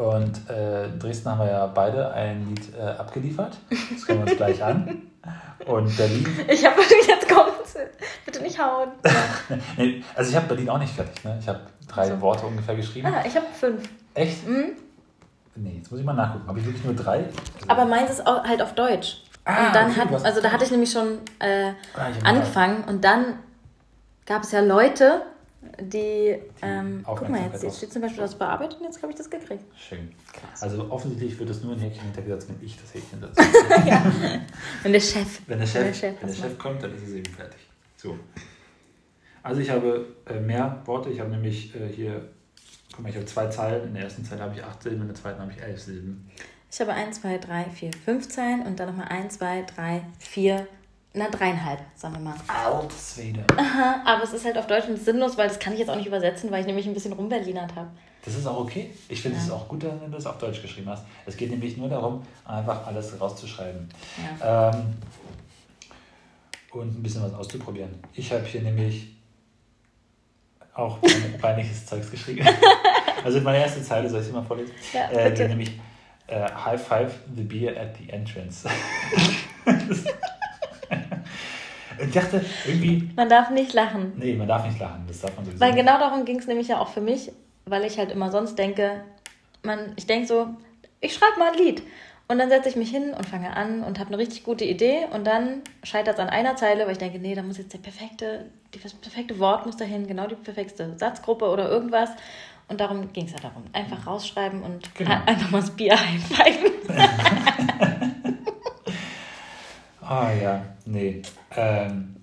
Und äh, in Dresden haben wir ja beide ein Lied äh, abgeliefert. Das können wir uns gleich an. Und Berlin. Ich habe *laughs* jetzt kommt. Bitte nicht hauen. *laughs* nee, also ich habe Berlin auch nicht fertig. Ne? Ich habe drei also. Worte ungefähr geschrieben. Ah, ich habe fünf. Echt? Mhm. Nee, jetzt muss ich mal nachgucken. Habe ich wirklich nur drei? Also Aber meins ist auch, halt auf Deutsch. Ah, und dann okay, hat, also da hatte ich nämlich schon äh, ah, angefangen und dann gab es ja Leute, die, ähm, guck mal jetzt, jetzt steht zum Beispiel das Bearbeitet und jetzt habe ich das gekriegt. Schön. Also offensichtlich wird es nur ein Häkchen hintergesetzt, wenn ich das Häkchen setze. *laughs* ja. Wenn der Chef. Wenn der Chef, wenn der Chef, wenn der Chef kommt, dann ist es eben fertig. So. Also ich habe äh, mehr Worte. Ich habe nämlich äh, hier, guck mal, ich habe zwei Zeilen. In der ersten Zeile habe ich acht Silben, in der zweiten habe ich elf Silben. Ich habe 1, 2, 3, 4, 5 Zeilen und dann nochmal 1, 2, 3, 4, na dreieinhalb, sagen wir mal. Altswede. Aha, aber es ist halt auf Deutsch sinnlos, weil das kann ich jetzt auch nicht übersetzen, weil ich nämlich ein bisschen rumberlinert habe. Das ist auch okay. Ich finde es ja. auch gut, wenn du das auf Deutsch geschrieben hast. Es geht nämlich nur darum, einfach alles rauszuschreiben. Ja. Ähm, und ein bisschen was auszuprobieren. Ich habe hier nämlich auch *laughs* peinliches Zeugs geschrieben. *laughs* also meine erste Zeile, soll ich sie mal vorlesen? Ja, äh, bitte. nämlich äh, High Five the Beer at the Entrance. *laughs* ich dachte irgendwie. Man darf nicht lachen. Nee, man darf nicht lachen. Das darf man sowieso Weil genau darum ging es nämlich ja auch für mich, weil ich halt immer sonst denke, man, ich denke so, ich schreibe mal ein Lied. Und dann setze ich mich hin und fange an und habe eine richtig gute Idee und dann scheitert es an einer Zeile, weil ich denke, nee, da muss jetzt der perfekte, das perfekte Wort muss dahin, genau die perfekte Satzgruppe oder irgendwas. Und darum ging es ja darum. Einfach rausschreiben und genau. einfach mal das Bier *laughs* einpfeifen. *laughs* Ah ja, nee. Ähm,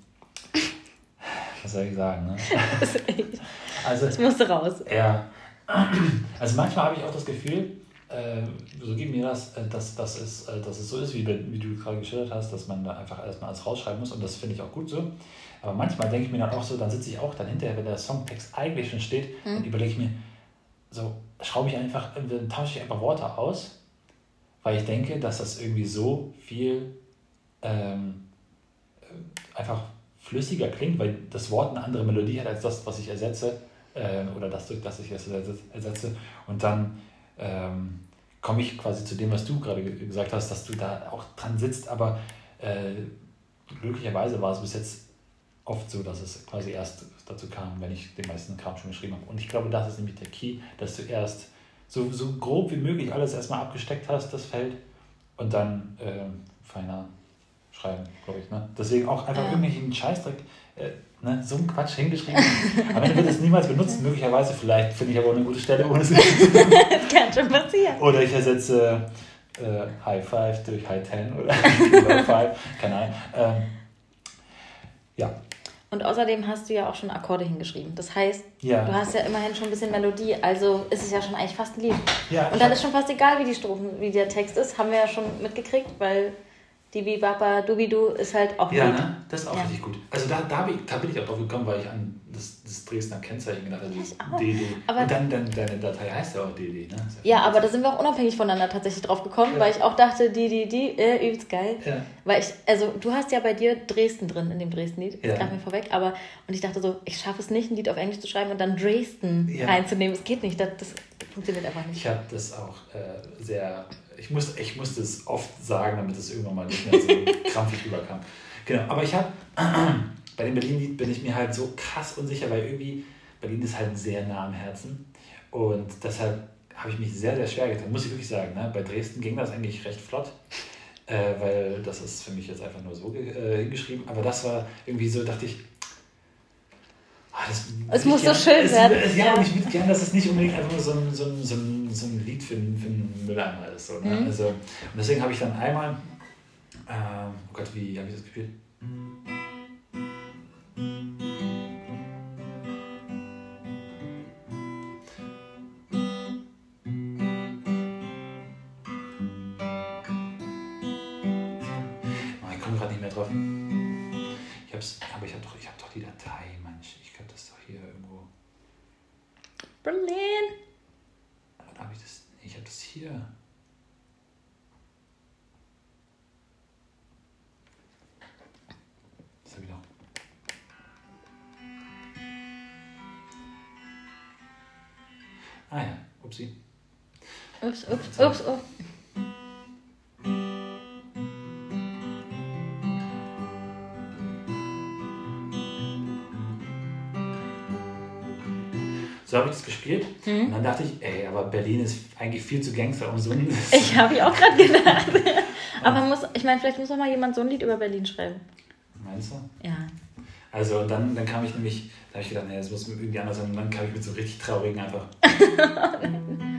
was soll ich sagen? Ne? also, das musste raus. Ja. Also manchmal habe ich auch das Gefühl, äh, so geht mir das, äh, dass, dass, es, äh, dass es so ist, wie, wie du gerade geschildert hast, dass man da einfach erstmal alles rausschreiben muss und das finde ich auch gut so. Aber manchmal denke ich mir dann auch so, dann sitze ich auch dann hinterher, wenn der Songtext eigentlich schon steht, mhm. dann überlege ich mir, so schraube ich einfach, dann tausche ich einfach Worte aus, weil ich denke, dass das irgendwie so viel ähm, einfach flüssiger klingt, weil das Wort eine andere Melodie hat als das, was ich ersetze äh, oder das, durch das ich es ersetze. Und dann ähm, komme ich quasi zu dem, was du gerade gesagt hast, dass du da auch dran sitzt, aber äh, glücklicherweise war es bis jetzt oft so, dass es quasi erst dazu kam, wenn ich den meisten Kram schon geschrieben habe. Und ich glaube, das ist nämlich der Key, dass du erst so, so grob wie möglich alles erstmal abgesteckt hast, das Feld, und dann äh, feiner schreiben, glaube ich. Ne? Deswegen auch einfach ja. irgendwelchen Scheißdreck, äh, ne? so ein Quatsch hingeschrieben. Am Ende wird es niemals benutzt, möglicherweise vielleicht finde ich aber eine gute Stelle, ohne es Das kann schon passieren. Oder ich ersetze äh, High Five durch High Ten oder *laughs* Low Five, keine Ahnung. Ähm, ja. Und außerdem hast du ja auch schon Akkorde hingeschrieben. Das heißt, ja. du hast ja immerhin schon ein bisschen Melodie, also ist es ja schon eigentlich fast ein Lied. Ja, und dann ist schon fast egal, wie die Strophen, wie der Text ist, haben wir ja schon mitgekriegt, weil Dibi Baba Dubidu ist halt auch Ja, gut. ne? Das ist auch ja. richtig gut. Also da, da, da bin ich auch drauf gekommen, weil ich an das, das Dresdner Kennzeichen gedacht habe, das DD. Aber und dann, dann deine Datei heißt ja auch DD, ne? Ja, aber da sind wir auch unabhängig voneinander tatsächlich drauf gekommen, ja. weil ich auch dachte, die, die, die, äh, übelst geil. Ja. Weil ich, also du hast ja bei dir Dresden drin in dem Dresden-Lied, das ja. gab mir vorweg, aber und ich dachte so, ich schaffe es nicht, ein Lied auf Englisch zu schreiben und dann Dresden ja. reinzunehmen. Es geht nicht, das, das funktioniert einfach nicht. Ich habe das auch äh, sehr ich, muss, ich musste es oft sagen, damit es irgendwann mal nicht mehr so *laughs* krampfig überkam. Genau, aber ich habe, *clears throat* bei dem Berlin-Lied bin ich mir halt so krass unsicher, weil irgendwie Berlin ist halt sehr nah am Herzen. Und deshalb habe ich mich sehr, sehr schwer getan, muss ich wirklich sagen. Ne? Bei Dresden ging das eigentlich recht flott, äh, weil das ist für mich jetzt einfach nur so äh, hingeschrieben. Aber das war irgendwie so, dachte ich, Ah, das, es muss gern, so schön es, werden. Es, ja, ja. ich würde gerne, dass es nicht unbedingt einfach nur so ein, so ein, so ein, so ein Lied für, für einen Mülleimer ist. So, ne? mhm. also, und deswegen habe ich dann einmal, ähm, oh Gott, wie habe ich das gespielt? Oh, hier. Ah ja, upsie. Ups, ups, ups, ups. So habe ich das gespielt. Mhm. Und dann dachte ich, ey, aber Berlin ist eigentlich viel zu Gangster und so ein. *laughs* Ich habe ich auch gerade gedacht. *laughs* aber muss, ich meine, vielleicht muss auch mal jemand so ein Lied über Berlin schreiben. Meinst du? Ja. Also dann, dann kam ich nämlich, da habe ich gedacht, nee, das muss irgendwie anders sein. Und dann kam ich mit so richtig traurigen einfach. *laughs*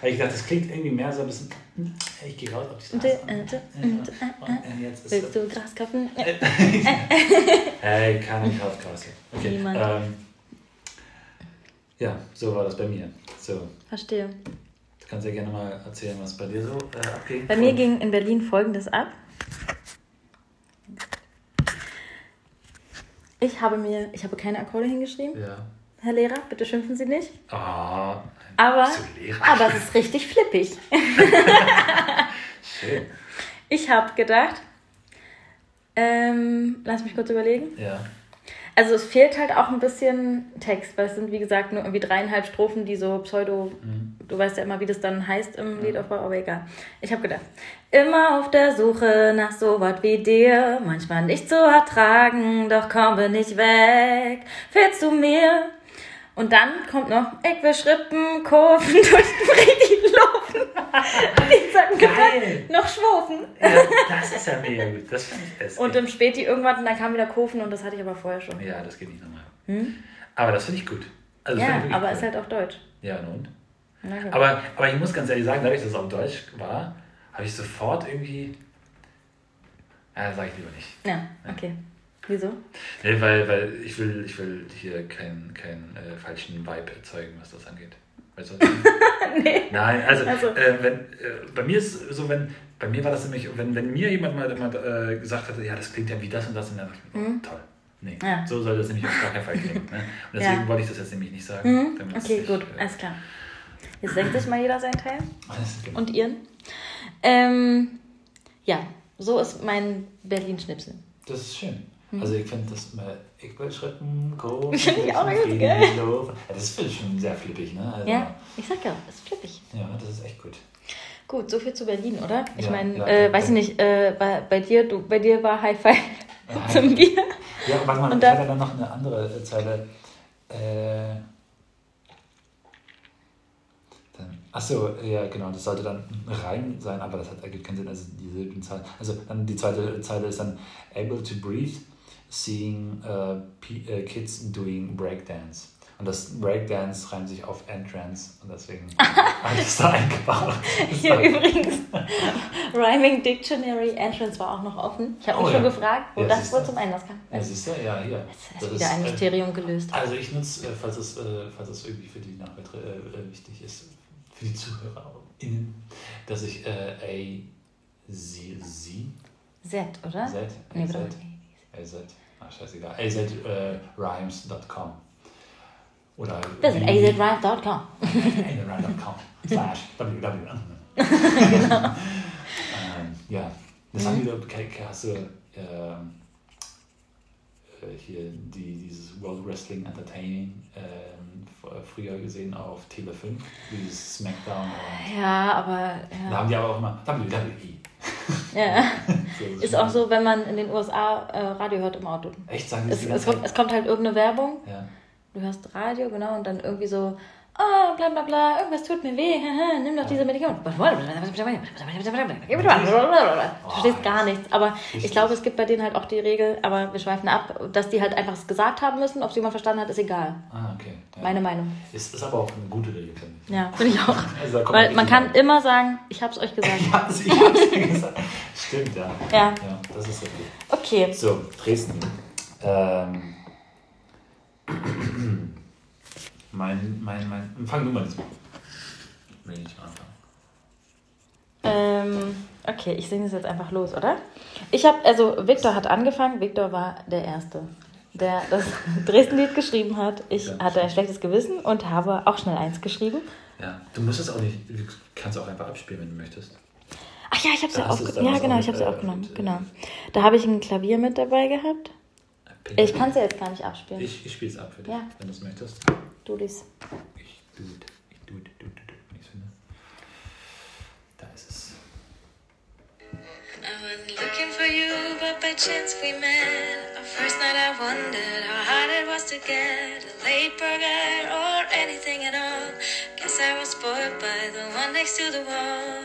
Das, ich dachte, das klingt irgendwie mehr so ein bisschen. Ich gehe raus auf die Straße. Willst du Gras kaufen? *laughs* hey, keiner kauft Gras. Okay. Ähm, ja, so war das bei mir. So. Verstehe. Du kannst ja gerne mal erzählen, was bei dir so äh, abging. Bei mir ging in Berlin folgendes ab. Ich habe mir, ich habe keine Akkorde hingeschrieben. Ja. Herr Lehrer, bitte schimpfen Sie nicht. Oh, aber, aber es ist richtig flippig. *laughs* Schön. Ich habe gedacht, ähm, lass mich kurz überlegen. Ja. Also es fehlt halt auch ein bisschen Text, weil es sind wie gesagt nur irgendwie dreieinhalb Strophen, die so pseudo, mhm. du weißt ja immer, wie das dann heißt im mhm. Liedaufbau, aber egal. Ich habe gedacht, immer auf der Suche nach so was wie dir, manchmal nicht zu ertragen, doch komm wir nicht weg, fehlst du mir? Und dann kommt noch, ich will Schrippen, Kurven *laughs* durch den Friedrich laufen. ich sag Geil. noch Schwofen. Ja, das ist ja mega gut. Das fand ich es. Und im Späti irgendwann, und dann kam wieder Kurven und das hatte ich aber vorher schon. Ja, das geht nicht nochmal. Hm? Aber das finde ich gut. Also ja, aber es ist halt auch Deutsch. Ja, und? Aber, aber ich muss ganz ehrlich sagen, dadurch, dass es auf Deutsch war, habe ich sofort irgendwie. Ja, sage ich lieber nicht. Ja, okay. Wieso? Nee, weil, weil ich will, ich will hier keinen kein, äh, falschen Vibe erzeugen, was das angeht. Weißt du? *laughs* nee. Nein, also, also. Äh, wenn, äh, bei mir ist so, wenn, bei mir war das nämlich, wenn, wenn mir jemand mal, mal äh, gesagt hatte, ja, das klingt ja wie das und das, und dann dachte ich oh, toll. Nee, ja. so soll das nämlich auf gar keinen Fall klingen. Ne? Und deswegen ja. wollte ich das jetzt nämlich nicht sagen. Mhm. Okay, ich, gut, äh, alles klar. Jetzt senkt sich mal jeder seinen Teil. Und ihren. Ähm, ja, so ist mein Berlin-Schnipsel. Das ist schön. Mhm. Also ich finde *laughs* das mal, ich will Schritten groß. Finde ich auch geil. Ja, das ist schon sehr flippig, ne? Also, ja, ich sag ja, das ist flippig. Ja, das ist echt gut. Gut, so viel zu Berlin, oder? Ich ja, meine, ja, äh, weiß ich nicht, äh, bei, bei, dir, du, bei dir war High Five ja, *laughs* zum Bier. Ja, warte mal, ich hatte dann noch eine andere Zeile. Äh, Achso, ja, genau, das sollte dann rein sein, aber das hat, ergibt keinen Sinn, also die Silbenzahl. Also dann die zweite Zeile ist dann able to breathe seeing uh, uh, kids doing breakdance. Und das Breakdance reimt sich auf Entrance und deswegen *laughs* habe ich das da eingebaut. Hier *laughs* übrigens, Rhyming Dictionary Entrance war auch noch offen. Ich habe mich Oh, schon ja. gefragt, wo Ja, das wohl zum Einlass kam. Ja, siehst du? Ja, hier. Jetzt ist Das wieder ein äh, Mysterium gelöst. Also ich nutze, äh, falls es, äh, falls es irgendwie für die äh, äh, wichtig ist, für die ZuhörerInnen, dass ich äh, A, Sie, Sie, Z, oder? Z, Nee, AZ, warte. AZ, ah, scheißegal, AZ äh, oder Visit azrhyme.com. azrhymes.com slash www. Genau. *laughs* ähm, ja, das haben wieder, hast du ähm, äh, hier die, dieses World Wrestling Entertaining ähm, f- früher gesehen auf Tele 5, dieses Smackdown Ja, aber da ja. haben die aber auch immer WWE. *laughs* ja. Das Ist auch so, wenn man in den USA äh, Radio hört im Auto. Echt, sagen Es, es, kommt, es kommt halt irgendeine Werbung, Ja. du hörst Radio, genau, und dann irgendwie so, ah, bla bla bla, irgendwas tut mir weh, haha, nimm doch diese Medikamente. Du verstehst gar nichts, aber ich glaube, es gibt bei denen halt auch die Regel, aber wir schweifen ab, dass die halt einfach es gesagt haben müssen, ob es jemand verstanden hat, ist egal. Ah, okay. Ja. Meine Meinung. Ist, ist aber auch eine gute Regel. Ja, finde ich auch. Also Weil man kann rein. immer sagen, ich hab's euch gesagt. Ich hab's, ich hab's dir gesagt. Stimmt, ja. Ja. Ja, das ist richtig. Okay. So, Dresden. Ähm, mein, mein, mein. Fang du mal jetzt mal. Will ich mal anfangen. Ähm, okay, ich singe es jetzt einfach los, oder? Ich habe, also Viktor hat angefangen, Viktor war der Erste, der das *laughs* Dresden-Lied geschrieben hat. Ich Ja. hatte ein schlechtes Gewissen und habe auch schnell eins geschrieben. Ja, du musst es auch nicht. Du kannst auch einfach abspielen, wenn du möchtest. Ach ja, ich habe ja es aufgenommen. Ja, genau, ich habe sie äh, aufgenommen. mit, äh, Genau. Da habe ich ein Klavier mit dabei gehabt. Ich kann es ja jetzt gar nicht abspielen. Ich, ich spiele es ab für dich, Ja. wenn du es möchtest. Du lies. Ich du, ich du, du, du, du, wenn ich es finde. Da ist es. I wasn't looking for you, but by chance we met. Our first night I wondered how hard it was to get a late burger or anything at all. Guess I was spoiled by the one next to the wall.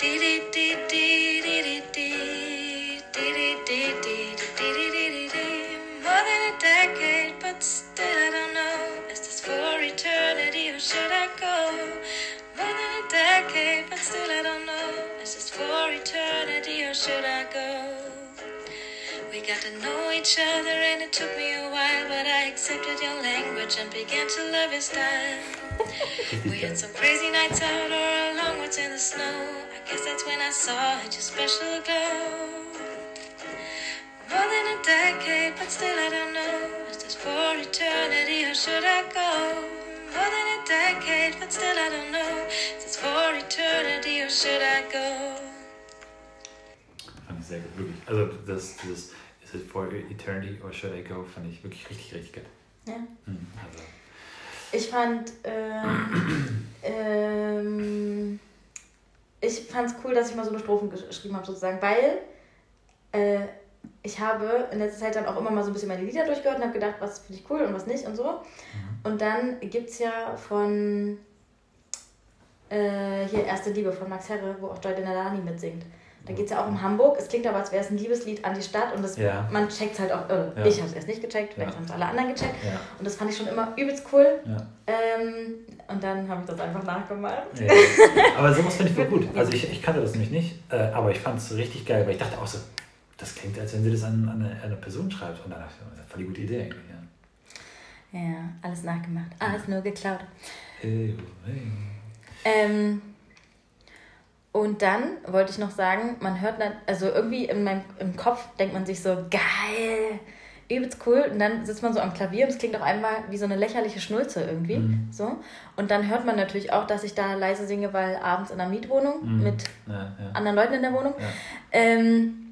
Dee dee dee dee dee dee dee dee dee dee dee dee dee dee dee dee. More than a decade, but still I don't know. Is this for eternity or should I go? More than a decade, but still I don't know. Is this for eternity or should I go? We got to know each other and it took me a while, but I accepted your language and began to love your style. *laughs* We had some crazy nights out or along woods in the snow. I guess that's when I saw your special glow. More than a decade, but still I don't know. Is this for eternity or should I go? More than a decade, but still I don't know. Is this for eternity or should I go? Fand ich sehr gut, wirklich. Also, das, dieses Is it for eternity or should I go, fand ich wirklich richtig, richtig gut. Ja. Mhm, also, Ich fand, ähm, *clears throat* ähm, ich fand es cool, dass ich mal so eine Strophen gesch- geschrieben habe, sozusagen, weil äh, ich habe in letzter Zeit dann auch immer mal so ein bisschen meine Lieder durchgehört und habe gedacht, was finde ich cool und was nicht und so. Und dann gibt es ja von äh, hier Erste Liebe von Max Herre, wo auch Joy Denalani mitsingt. Da geht es ja auch um Hamburg. Es klingt aber, als wäre es ein Liebeslied an die Stadt und das, Ja. man checkt es halt auch. Äh, Ja. Ich habe es erst nicht gecheckt, vielleicht Ja. haben es alle anderen gecheckt. Und das fand ich schon immer übelst cool. Ähm, und dann habe ich das einfach nachgemacht. Aber sowas finde ich voll *laughs* gut. Also ich, ich kannte das nämlich nicht, äh, aber ich fand es richtig geil, weil ich dachte auch so, das klingt, als wenn sie das an, an, eine, an eine Person schreibt. Und dann dachte ich, das ist voll die gute Idee eigentlich. Ja. Ja, alles nachgemacht. Alles nur geklaut. Hey, hey. Ähm, und dann wollte ich noch sagen, man hört dann, also irgendwie in meinem im Kopf denkt man sich so, geil, übelst cool. Und dann sitzt man so am Klavier und es klingt auf einmal wie so eine lächerliche Schnulze irgendwie. Mhm. So. Und dann hört man natürlich auch, dass ich da leise singe, weil abends in der Mietwohnung Mhm. mit Ja, ja. anderen Leuten in der Wohnung. Ja. Ähm,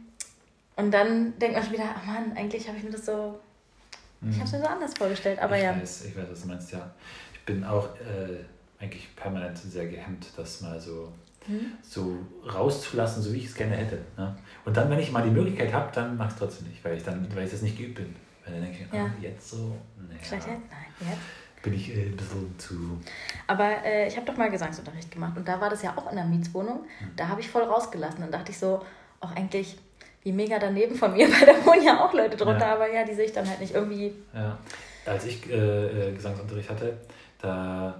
und dann denkt man schon wieder, oh Mann, eigentlich habe ich mir das so, ich Mhm. habe es mir so anders vorgestellt. Aber ich ja. Weiß, ich weiß, was du meinst, ja. Ich bin auch äh, eigentlich permanent sehr gehemmt, das mal so, Hm? so rauszulassen, so wie ich es gerne hätte. Ne? Und dann, wenn ich mal die Möglichkeit habe, dann mache ich es trotzdem nicht, weil ich dann, weil ich das nicht geübt bin. Weil dann denke ich, Ja. ah, jetzt so, naja, Vielleicht jetzt? Nein, jetzt. bin ich äh, ein bisschen zu. Aber äh, ich habe doch mal Gesangsunterricht gemacht und da war das ja auch in der Mietswohnung. Da habe ich voll rausgelassen. Dann dachte ich so, auch eigentlich, wie mega daneben von mir, *laughs* weil da wohnen ja auch Leute drunter, Ja. aber ja, die sehe ich dann halt nicht irgendwie. Ja. Als ich äh, äh, Gesangsunterricht hatte, da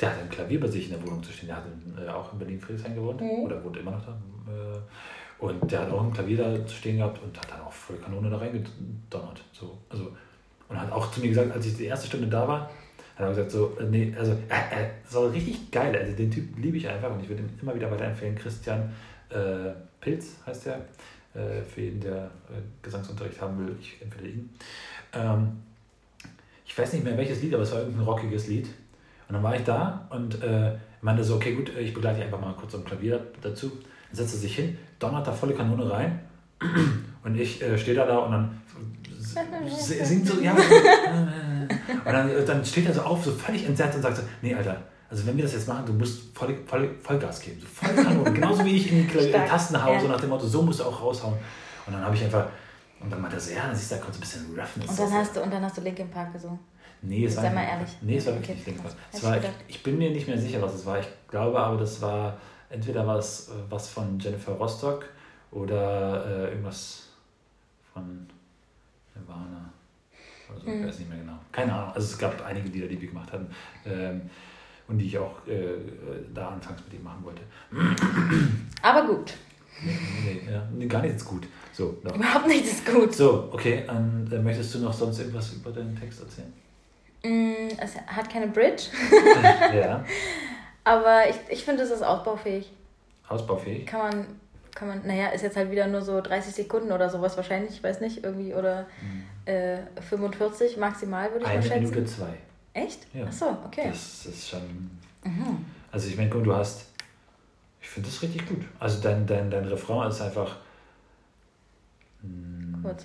der hatte ein Klavier bei sich in der Wohnung zu stehen. Der hat in, äh, auch in Berlin-Friedrichshain gewohnt Mhm. oder wohnt immer noch da. Äh, und der hat auch ein Klavier da zu stehen gehabt und hat dann auch voll Kanone da reingedonnert. So, also, und hat auch zu mir gesagt, als ich die erste Stunde da war, hat er gesagt, so, äh, nee, also, äh, äh, so richtig geil. Also, den Typ liebe ich einfach und ich würde ihn immer wieder weiterempfehlen. Christian Pilz heißt der. Äh, für jeden, der äh, Gesangsunterricht haben will, ich empfehle ihn. Ähm, ich weiß nicht mehr welches Lied, aber es war irgendein rockiges Lied. Und dann war ich da und äh, meinte so, okay, gut, ich begleite dich einfach mal kurz am Klavier dazu. Dann setzt er sich hin, donnert da volle Kanone rein *clears throat* und ich äh, stehe da da und dann singt so, ja. *laughs* Und dann, dann steht er so auf, so völlig entsetzt und sagt so, nee, Alter, also wenn wir das jetzt machen, du musst voll, voll, Vollgas geben, so voll Kanone. *laughs* Genauso wie ich in die Tasten haue, ja. so nach dem Motto, so musst du auch raushauen. Und dann habe ich einfach, und dann meinte er so, ja, dann siehst du, da kommt so ein bisschen Roughness. Und dann hast du, und dann hast du Linkin Park gesungen. Nee, es war mal nicht- ehrlich. Nee, es war Okay, wirklich nicht Linkin Park. ich war, ich, ich bin mir nicht mehr sicher, was es war. Ich glaube aber, das war entweder was, äh, was von Jennifer Rostock oder äh, irgendwas von Nirvana. Oder so, ich Mhm. weiß nicht mehr genau. Keine Ahnung. Also es gab einige Lieder, die wir gemacht hatten ähm, und die ich auch äh, da anfangs mit ihm machen wollte. Aber gut, Nee, nee, ja, nee gar nichts gut. So, doch. überhaupt nichts ist gut. so okay. Und, äh, möchtest du noch sonst irgendwas über deinen Text erzählen? Mm, es hat keine Bridge, *laughs* ja. aber ich, ich finde, es ist ausbaufähig. Ausbaufähig. Kann man, kann man, naja, ist jetzt halt wieder nur so 30 Sekunden oder sowas wahrscheinlich, ich weiß nicht, irgendwie, oder äh, 45 maximal, würde ich mal Eine schätzen. Minute zwei. Echt? Ja. Ach so, okay. Das ist schon. Mhm. Also ich meine, du hast. Ich finde das richtig gut. Also dein, dein, dein Refrain ist einfach. mm, Kurz.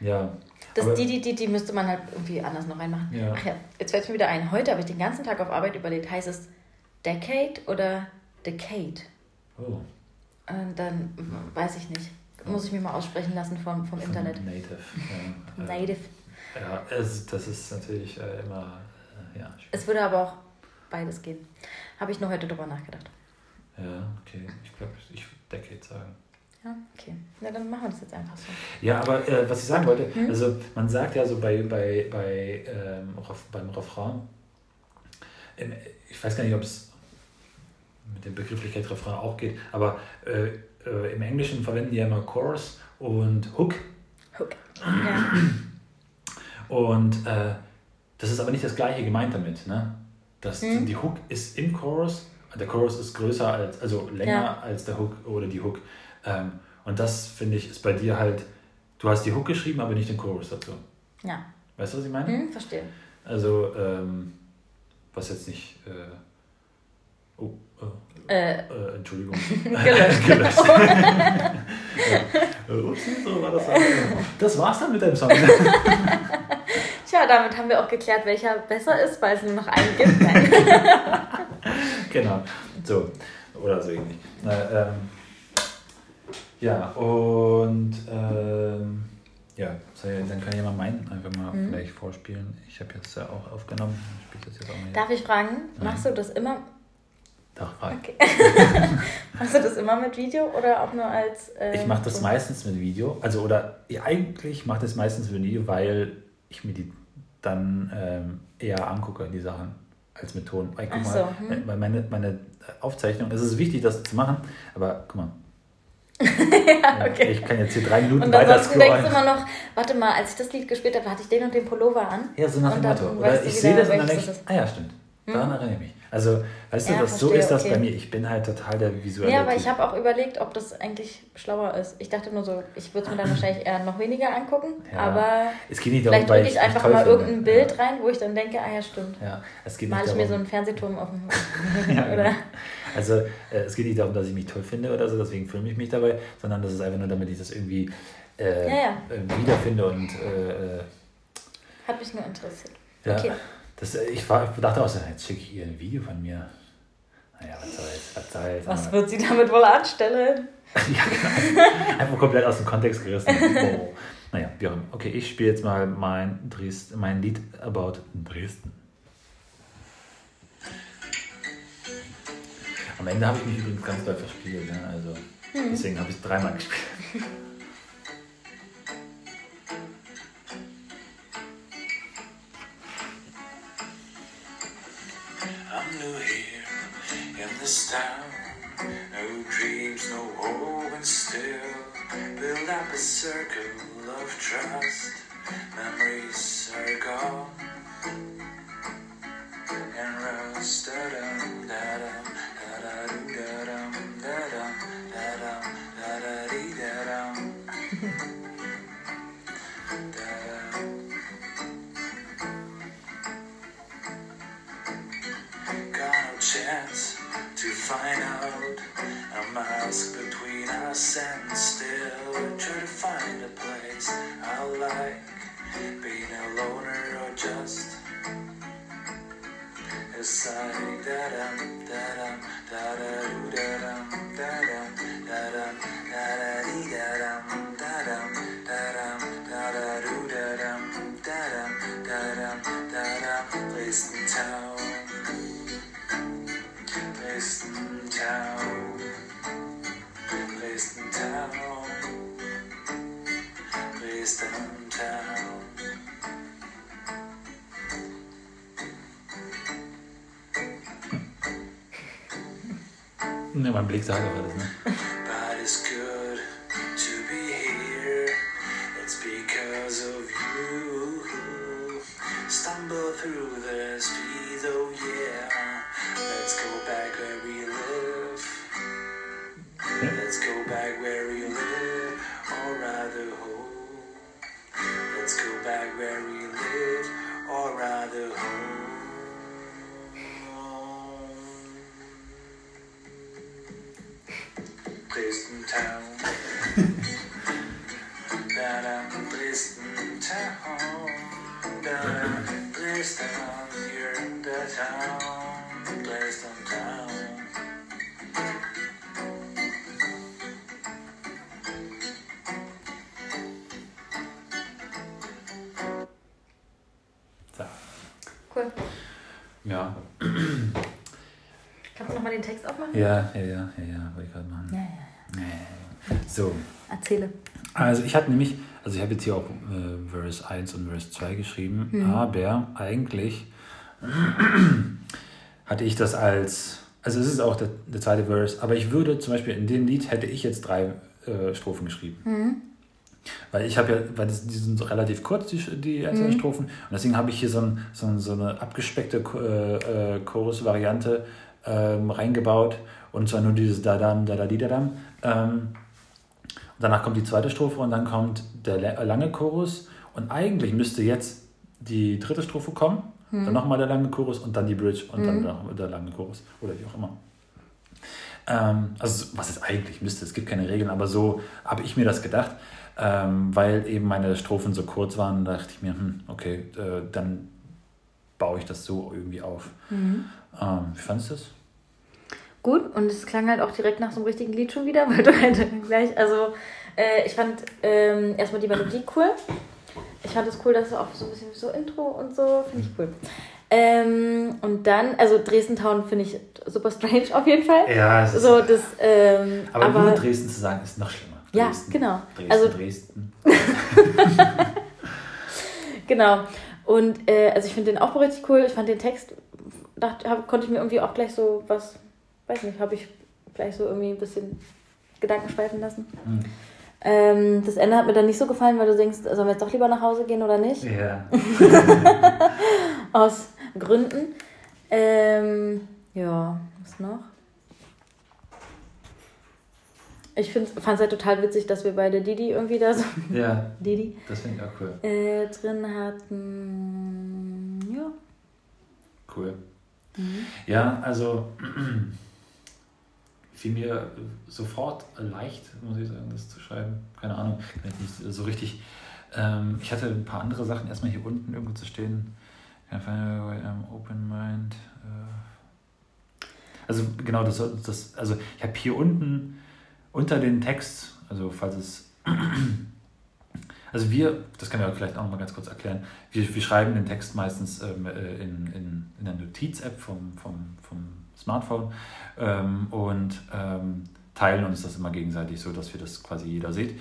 Ja. Das, aber- die, die, die, die müsste man halt irgendwie anders noch reinmachen. Ja. Ach ja, jetzt fällt mir wieder ein. Heute habe ich den ganzen Tag auf Arbeit überlegt, heißt es Decade oder Decade? Oh, Und dann w- weiß ich nicht. Muss ich mir mal aussprechen lassen vom, vom von Internet. Native. Ja, Native. Ja, es, das ist natürlich äh, immer. Ja, schwierig. Es würde aber auch beides gehen. Habe ich nur heute drüber nachgedacht. ja, okay. Ich glaube, ich würde Decade sagen. Ja, okay. Na, dann machen wir das jetzt einfach so. Ja, aber äh, was ich sagen wollte, Hm? also man sagt ja so bei, bei, bei ähm, beim Refrain, im, ich weiß gar nicht, ob es mit der Begrifflichkeit Refrain auch geht, aber äh, äh, im Englischen verwenden die ja immer Chorus und Hook Hook. *clears throat* Ja. und äh, das ist aber nicht das gleiche gemeint damit. Ne? Das, Hm. Die Hook ist im Chorus, der Chorus ist größer als, also länger Ja. als der Hook oder die Hook. Ähm, und das finde ich ist bei dir halt, du hast die Hook geschrieben, aber nicht den Chorus dazu. ja. Weißt du, was ich meine? Hm, verstehe. Also, ähm, was jetzt nicht. Äh, oh, äh, Äh, äh, Entschuldigung. *laughs* Gelöscht. *laughs* Gelöscht. *laughs* ja. Äh, Upsi, so war das. Das war's dann mit deinem Song. Tja, damit haben wir auch geklärt, welcher besser ist, weil es nur noch einen gibt. Nein. *laughs* genau. So. Oder so ähnlich. Na, ähm, ja, und ähm, ja, dann kann ich mal meinen einfach mal Mhm. vielleicht vorspielen. Ich habe jetzt ja auch aufgenommen. Ich spiele das jetzt auch. Darf ich fragen, machst du das immer? Doch, frei. Okay. *laughs* machst du das immer mit Video oder auch nur als. ähm, Ich mache das meistens mit Video. Also, oder ja, eigentlich mache ich das meistens mit Video, weil ich mir die dann ähm, eher angucke, die Sachen, als mit Ton. Weil, guck Ach mal, so, hm. bei meine, meine Aufzeichnung, es ist wichtig, das zu machen, aber guck mal. *laughs* ja, okay. Ich kann jetzt hier drei Minuten Und weiter ansonsten denkst du scrollen. immer noch, warte mal, als ich das Lied gespielt habe, hatte ich den und den Pullover an. Ja, so nach dem Und Motto. Oder ich sehe das und dann denke ich, ah ja, stimmt. Daran erinnere ich mich. Also, weißt du, Ja, das, so verstehe, ist das okay. bei mir. Ich bin halt total der visuelle Ja, aber Typ. ich habe auch überlegt, ob das eigentlich schlauer ist. Ich dachte nur so, ich würde es mir dann wahrscheinlich eher noch weniger angucken, Ja, aber es geht nicht darum, vielleicht drücke ich es einfach mal irgendein Bild rein, wo ich dann denke, ah ja, stimmt. Ja, ja es geht Male nicht ich mir so darum. einen Fernsehturm auf dem *laughs* Ja, *laughs* Oder? genau. Also äh, es geht nicht darum, dass ich mich toll finde oder so, deswegen filme ich mich dabei, sondern das ist einfach nur, damit ich das irgendwie äh, Ja, ja. äh, wiederfinde und äh, äh, Hat mich nur interessiert. ja, Okay. Das, äh, ich, war, ich dachte auch so, jetzt schicke ich ihr ein Video von mir. Naja, was soll's, was soll's. Was wird sie damit wohl anstellen? *laughs* ja, genau. Einfach komplett aus dem Kontext gerissen. *laughs* Oh. Naja, wie auch immer. Okay, ich spiele jetzt mal mein, Dresden, mein Lied about Dresden. Am Ende habe ich mich übrigens ganz doll verspielt. Ne? Also, Hm. Deswegen habe ich es dreimal gespielt. *laughs* this town. No dreams, no hope, and still build up a circle of trust. Memories are gone and rust. Da-dum, da-dum, da-da-doo, da-dum, da-dum, da-dum, find out. A mask between us and still try to find a place I like. Being a loner or just a side da dum da dum da da doo da dum da dum da dum da da dee da dum da dum da dum da da doo da dum da dum da dum da dum place in town Blick sagt aber das, ne? Wollte ich gerade machen. Ja, ja, Ja. So. Erzähle. also ich hatte nämlich, also ich habe jetzt hier auch äh, Verse 1 und Verse 2 geschrieben, Mhm. aber eigentlich *clears throat* hatte ich das als, also es ist auch der, der zweite Verse, aber ich würde zum Beispiel in dem Lied hätte ich jetzt drei äh, Strophen geschrieben. Mhm. Weil ich habe ja, weil das, die sind so relativ kurz, die, die einzelnen Mhm. Strophen. Und deswegen habe ich hier so, ein, so, ein, so eine abgespeckte äh, äh, Chorus-Variante ähm, reingebaut. Und zwar nur dieses Dadam, Dadadi, Dadam. Ähm, danach kommt die zweite Strophe und dann kommt der la- lange Chorus. Und eigentlich müsste jetzt die dritte Strophe kommen, dann nochmal der lange Chorus und dann die Bridge und dann noch der lange Chorus. Oder wie auch immer. Ähm, also was es eigentlich müsste, es gibt keine Regeln, aber so habe ich mir das gedacht, ähm, weil eben meine Strophen so kurz waren, dachte ich mir, hm, okay, äh, dann baue ich das so irgendwie auf. Ähm, wie fandest du das? Gut, und es klang halt auch direkt nach so einem richtigen Lied schon wieder, *laughs* weil du halt gleich, also äh, ich fand ähm, erstmal die Melodie cool. Ich fand es cool, dass es auch so ein bisschen so Intro und so, finde ich cool. Ähm, und dann, also Dresden Town finde ich super strange auf jeden Fall. Ja, es ist, So, das, ähm, aber, aber, nur Dresden zu sagen ist noch schlimmer. Ja, Dresden, genau. Dresden, Also- Dresden. *laughs* genau. Und äh, also ich finde den auch richtig cool. Ich fand den Text, dachte, hab, konnte ich mir irgendwie auch gleich so was, weiß nicht, habe ich gleich so irgendwie ein bisschen Gedanken schweifen lassen. Hm. Ähm, das Ende hat mir dann nicht so gefallen, weil du denkst, sollen wir jetzt doch lieber nach Hause gehen oder nicht? Ja. *laughs* Aus Gründen. Ähm, ja, was noch? Ich fand es halt total witzig, dass wir beide Didi irgendwie da so, ja, *laughs* Didi, das finde ich auch cool. äh, drin hatten. Ja. Cool. Ja, also *clears throat* fiel mir sofort leicht, muss ich sagen, das zu schreiben. Keine Ahnung, nicht so richtig. Ähm, ich hatte ein paar andere Sachen erstmal hier unten irgendwo zu stehen. I'm open mind. Äh. Also genau, das, das also ich habe hier unten unter den Text, also falls es also wir, das ich auch vielleicht auch noch mal ganz kurz erklären, wir, wir schreiben den Text meistens ähm, äh, in, in, in der Notiz-App vom, vom, vom Smartphone ähm, und ähm, teilen uns das immer gegenseitig, so dass wir das quasi jeder sieht.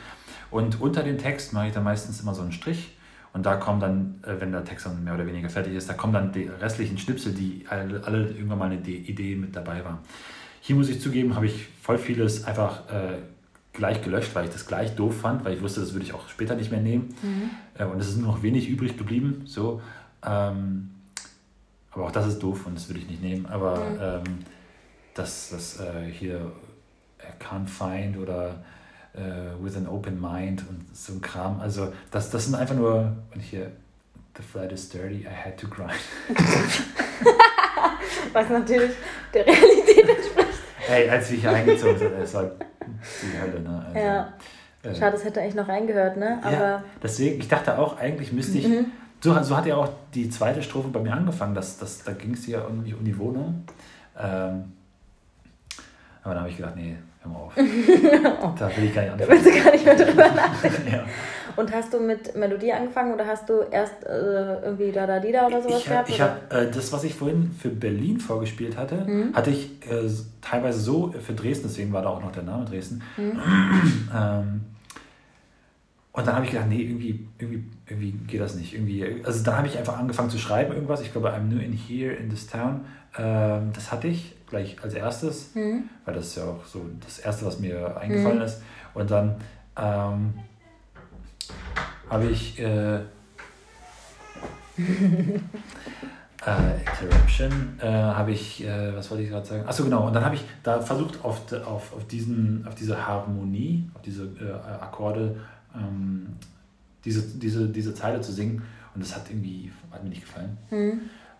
Und unter den Text mache ich dann meistens immer so einen Strich und da kommen dann, äh, wenn der Text dann mehr oder weniger fertig ist, da kommen dann die restlichen Schnipsel, die alle, alle irgendwann mal eine Idee- mit dabei war. hier muss ich zugeben, habe ich voll vieles einfach äh, gleich gelöscht, weil ich das gleich doof fand, weil ich wusste, das würde ich auch später nicht mehr nehmen. Äh, und es ist nur noch wenig übrig geblieben. So. Ähm, aber auch das ist doof und das würde ich nicht nehmen. Aber ähm, das, das äh, hier Can't Find oder äh, With an Open Mind und so ein Kram. Also das, das sind einfach nur, und hier, The flight is dirty, I had to grind. *laughs* Was natürlich der Realität entspricht. Ey, als wir hier eingezogen sind, es war die Hölle, ne? Also, Ja. äh, Schade, das hätte eigentlich noch reingehört, ne? Aber ja, deswegen, ich dachte auch, eigentlich müsste ich. Mhm. So, so hat ja auch die zweite Strophe bei mir angefangen. Das, das, da ging es ja irgendwie um die Wohnung. Ähm, aber dann habe ich gedacht, nee, hör mal auf. *laughs* Da will ich gar nicht da willst du anfangen. gar nicht mehr drüber nachdenken. *laughs* ja. Und hast du mit Melodie angefangen oder hast du erst äh, irgendwie da da Dida oder sowas Ich habe gehabt? ich oder? hab, äh, das, was ich vorhin für Berlin vorgespielt hatte, hatte ich äh, teilweise so für Dresden, deswegen war da auch noch der Name Dresden. *clears throat* ähm, und dann habe ich gedacht, nee, irgendwie, irgendwie, irgendwie geht das nicht. Irgendwie, also dann habe ich einfach angefangen zu schreiben irgendwas. Ich glaube, I'm new in here in this town. Ähm, das hatte ich gleich als erstes, weil das ist ja auch so das Erste, was mir eingefallen ist. Und dann ähm, habe ich äh, *laughs* äh, Interruption äh, habe ich, äh, was wollte ich gerade sagen? Achso, genau. Und dann habe ich da versucht, auf, auf, auf, diesen, auf diese Harmonie, auf diese äh, Akkorde, ähm, diese, diese, diese Zeile zu singen. Und das hat irgendwie, hat mir nicht gefallen.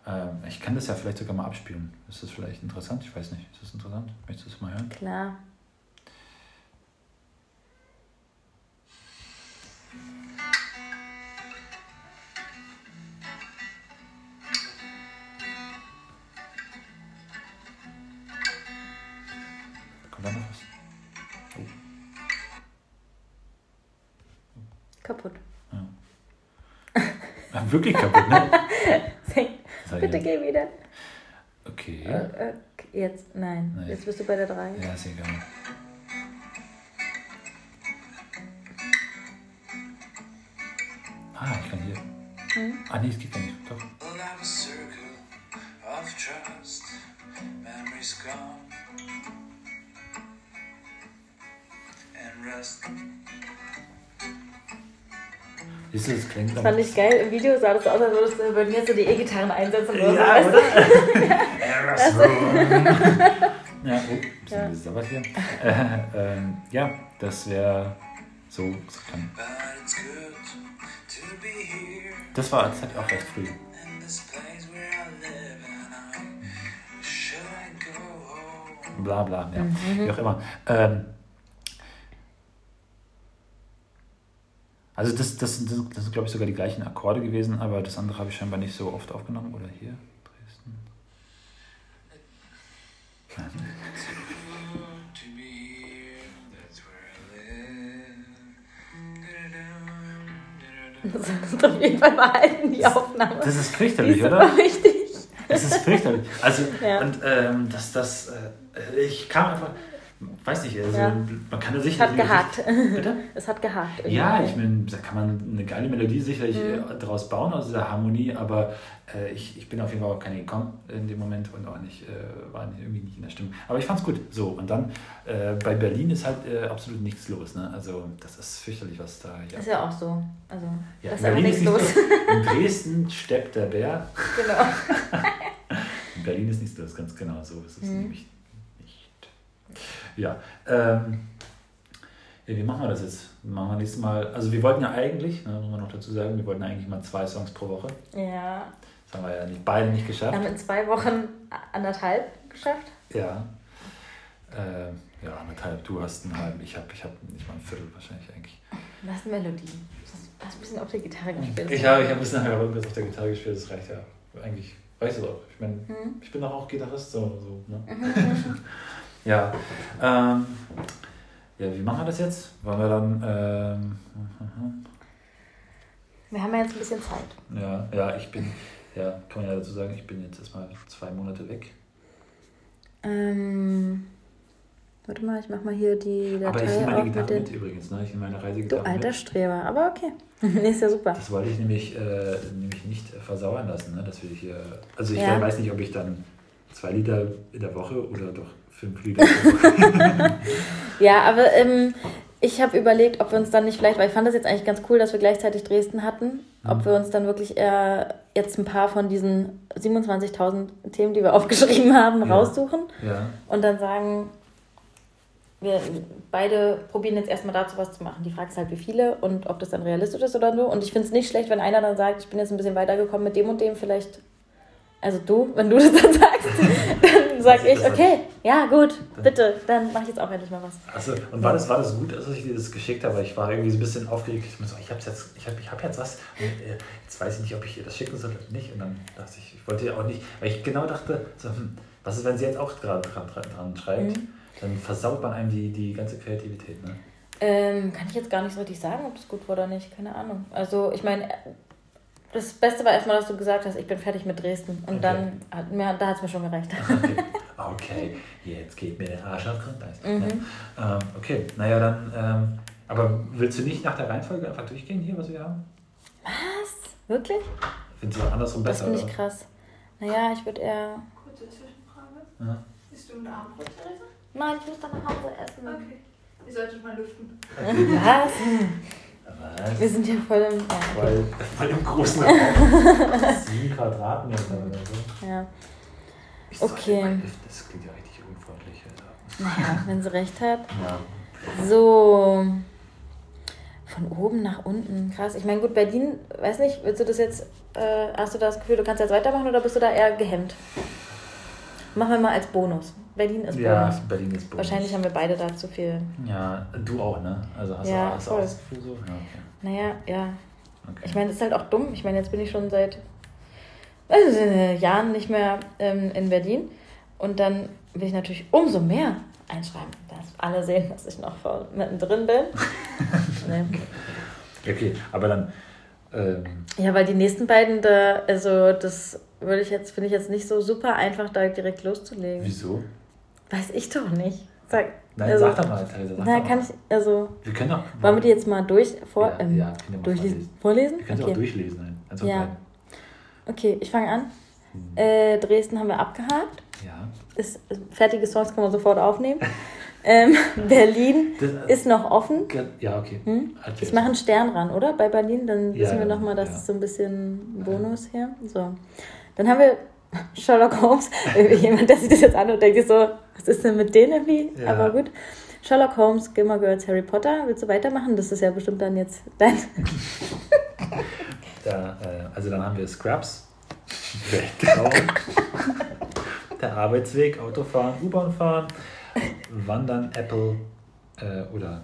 Ähm, ich kann das ja vielleicht sogar mal abspielen. Ist das vielleicht interessant? Ich weiß nicht. Ist das interessant? Möchtest du das mal hören? Klar. Kommt da noch was? Kaputt. Ah, *laughs* wirklich kaputt, ne? *laughs* Bitte geh wieder. Okay. Äh, jetzt, nein. Nein. Jetzt bist du bei der 3. Ja, ist egal. Ah, ich kann hier. Ah, nee, es geht gar nicht. Doch. Siehst du, das klingt Das fand ich geil. Im Video sah das aus, als würdest du würden jetzt so die E-Gitarren einsetzen. Oder Ja, so, oder? *laughs* ja, bisschen Ja. gesabbert hier. Äh, ähm, ja, das wäre so. so kann- Das war hat auch recht früh. Bla bla, ja. Wie auch immer. Ähm, also das, das, das, das sind, glaube ich, sogar die gleichen Akkorde gewesen, aber das andere habe ich scheinbar nicht so oft aufgenommen. Oder hier, Dresden. Nein. Das ist auf jeden Fall behalten, die Aufnahme. Das ist fürchterlich, ist oder? super wichtig. Das ist fürchterlich. Also, Ja. und ähm, das, das, äh, ich kam einfach, weiß nicht, also, Ja. man kann da sicher. Es hat gehakt. Bitte? *laughs* Es hat gehakt. irgendwie. Ja, ich meine, da kann man eine geile Melodie sicherlich Mhm. äh, daraus bauen aus dieser Harmonie, aber äh, ich, ich bin auf jeden Fall auch keine gekommen in dem Moment und auch nicht, äh, war irgendwie nicht in der Stimmung. Aber ich fand's gut. So, und dann äh, bei Berlin ist halt äh, absolut nichts los. Ne? Also, das ist fürchterlich, was da. Ja. Ist ja auch so. Also, Ja, da ist Berlin nichts ist los. los. *laughs* In Dresden steppt der Bär. genau. *laughs* In Berlin ist nichts los, ganz genau. So ist es Mhm. nämlich nicht. Ja, ähm, ja, wie machen wir das jetzt? Machen wir nächstes Mal, also wir wollten ja eigentlich, ne, muss man noch dazu sagen, wir wollten eigentlich mal zwei Songs pro Woche. Ja. Das haben wir ja nicht, beide nicht Wir geschafft. haben in zwei Wochen anderthalb geschafft. Ja. Äh, ja, anderthalb, du hast einen halben, ich habe ich hab nicht mal ein Viertel wahrscheinlich eigentlich. Was ist Melodie? Du hast- ein bisschen auf der Gitarre gespielt. Ich habe ich hab bis nachher irgendwas auf der Gitarre gespielt, das reicht ja. Eigentlich reicht es auch. Ich meine, Mhm. ich bin doch auch Gitarrist, so, so ne? *laughs* ja. Ähm, ja, wie machen wir das jetzt? Wollen wir dann. Ähm, Wir haben ja jetzt ein bisschen Zeit. ja, ja, ich bin. Ja, kann man ja dazu sagen, ich bin jetzt erstmal zwei Monate weg. Ähm, warte mal, ich mach mal hier die Aber ich Datei nehme meine mit Gitarre den. mit übrigens, ne? Ich nehme meine Du Reisegitarre alter mit. Streber, aber okay. nee, *laughs* ist ja super. Das wollte ich nämlich, äh, nämlich nicht versauern lassen, ne? dass wir hier. Also ich Ja. weiß nicht, ob ich dann Zwei Liter in der Woche oder doch fünf Liter in der Woche? Ja, aber ähm, ich habe überlegt, ob wir uns dann nicht vielleicht, weil ich fand das jetzt eigentlich ganz cool, dass wir gleichzeitig Dresden hatten, ob wir uns dann wirklich eher jetzt ein paar von diesen 27.000 Themen, die wir *laughs* aufgeschrieben haben, Ja. raussuchen ja. und dann sagen, wir beide probieren jetzt erstmal dazu was zu machen. Die Frage ist halt, wie viele und ob das dann realistisch ist oder so. Und ich finde es nicht schlecht, wenn einer dann sagt, ich bin jetzt ein bisschen weitergekommen mit dem und dem, vielleicht. Also du, wenn du das dann sagst, *laughs* dann sag Also ich, okay, ja gut, bitte, dann mache ich jetzt auch endlich mal was. Also, und war das, war das gut, dass ich dir das geschickt habe? Ich war irgendwie so ein bisschen aufgeregt. Ich, so, ich habe jetzt, ich hab, ich hab jetzt was. Und, äh, jetzt weiß ich nicht, ob ich ihr das schicken soll oder nicht. Und dann dachte ich, ich wollte ja auch nicht, weil ich genau dachte, so, hm, was ist, wenn sie jetzt auch gerade dran, dran, dran schreibt? Mhm. Dann versaut man einem die, die ganze Kreativität. Ne? Ähm, kann ich jetzt gar nicht so richtig sagen, ob das gut war oder nicht, keine Ahnung. Also ich meine, das Beste war erstmal, dass du gesagt hast, ich bin fertig mit Dresden. Und Okay. dann hat mir, da hat es mir schon gereicht. Okay. okay, jetzt geht mir der Arsch auf Grundeis. Mhm. Ja. Ähm, okay, naja, dann, ähm, aber willst du nicht nach der Reihenfolge einfach durchgehen hier, was wir haben? Was? Wirklich? Findest du andersrum Das besser? finde ich krass. Naja, ich würde eher. Kurze Zwischenfrage. Ja. Bist du ein Abendbrot, Theresa? Nein, ich muss dann nach Hause essen. Okay. Ihr solltet mal lüften. Was? *laughs* Was? Wir sind hier voll im. Ja. Weil, weil *laughs* im großen *laughs* Raum sieben Quadratmeter oder so. ja. Okay. Das klingt ja richtig unfreundlich. Alter. Naja, wenn sie recht hat. Ja. So. Von oben nach unten. Krass. Ich meine, gut, Berlin, weiß nicht, willst du das jetzt. Äh, hast du das Gefühl, du kannst jetzt weitermachen oder bist du da eher gehemmt? Machen wir mal als Bonus. Berlin ist ja, Bonus. Berlin ist Bonus. Wahrscheinlich haben wir beide da zu viel. Ja, du auch, ne? Also hast Ja, du, hast voll. auch das Gefühl so? Ja, okay. Naja, ja. okay. Ich meine, das ist halt auch dumm. Ich meine, jetzt bin ich schon seit also, Jahren nicht mehr ähm, in Berlin. Und dann will ich natürlich umso mehr einschreiben, dass alle sehen, dass ich noch voll mittendrin bin. *laughs* nee. okay, aber dann. Ähm, Ja, weil die nächsten beiden da, also das würde ich jetzt, finde ich jetzt nicht so super einfach, da direkt loszulegen. wieso? Weiß ich doch nicht. Sag, Nein, also, sag doch mal, Theresa. Na, kann ich, also, Wir können doch. wollen wir die jetzt mal durch, vor, Ja, ähm, ja, können wir durchlesen? Vorlesen? Wir können sie auch Okay. durchlesen. Nein. Also Ja. beiden. okay, ich fange an. Hm. Äh, Dresden haben wir abgehakt. Ja. Ist, fertige Songs kann man sofort aufnehmen. *laughs* ähm, Berlin *laughs* Das, ist noch offen. ja, okay. Hm? Ich mache einen Stern ran, oder? Bei Berlin, dann Ja, wissen wir nochmal, das ja. ist so ein bisschen Bonus hier. So. Dann haben wir *laughs* Sherlock Holmes. Jemand, der sich das jetzt an und denkt so, was ist denn mit denen irgendwie? Ja. Aber gut. Sherlock Holmes, Gilmore Girls, Harry Potter. Willst du weitermachen? Das ist ja bestimmt dann jetzt dein. Da, äh, also dann haben wir Scrubs, Weltraum, *laughs* der Arbeitsweg, Autofahren, U-Bahn fahren, Wandern, Apple äh, oder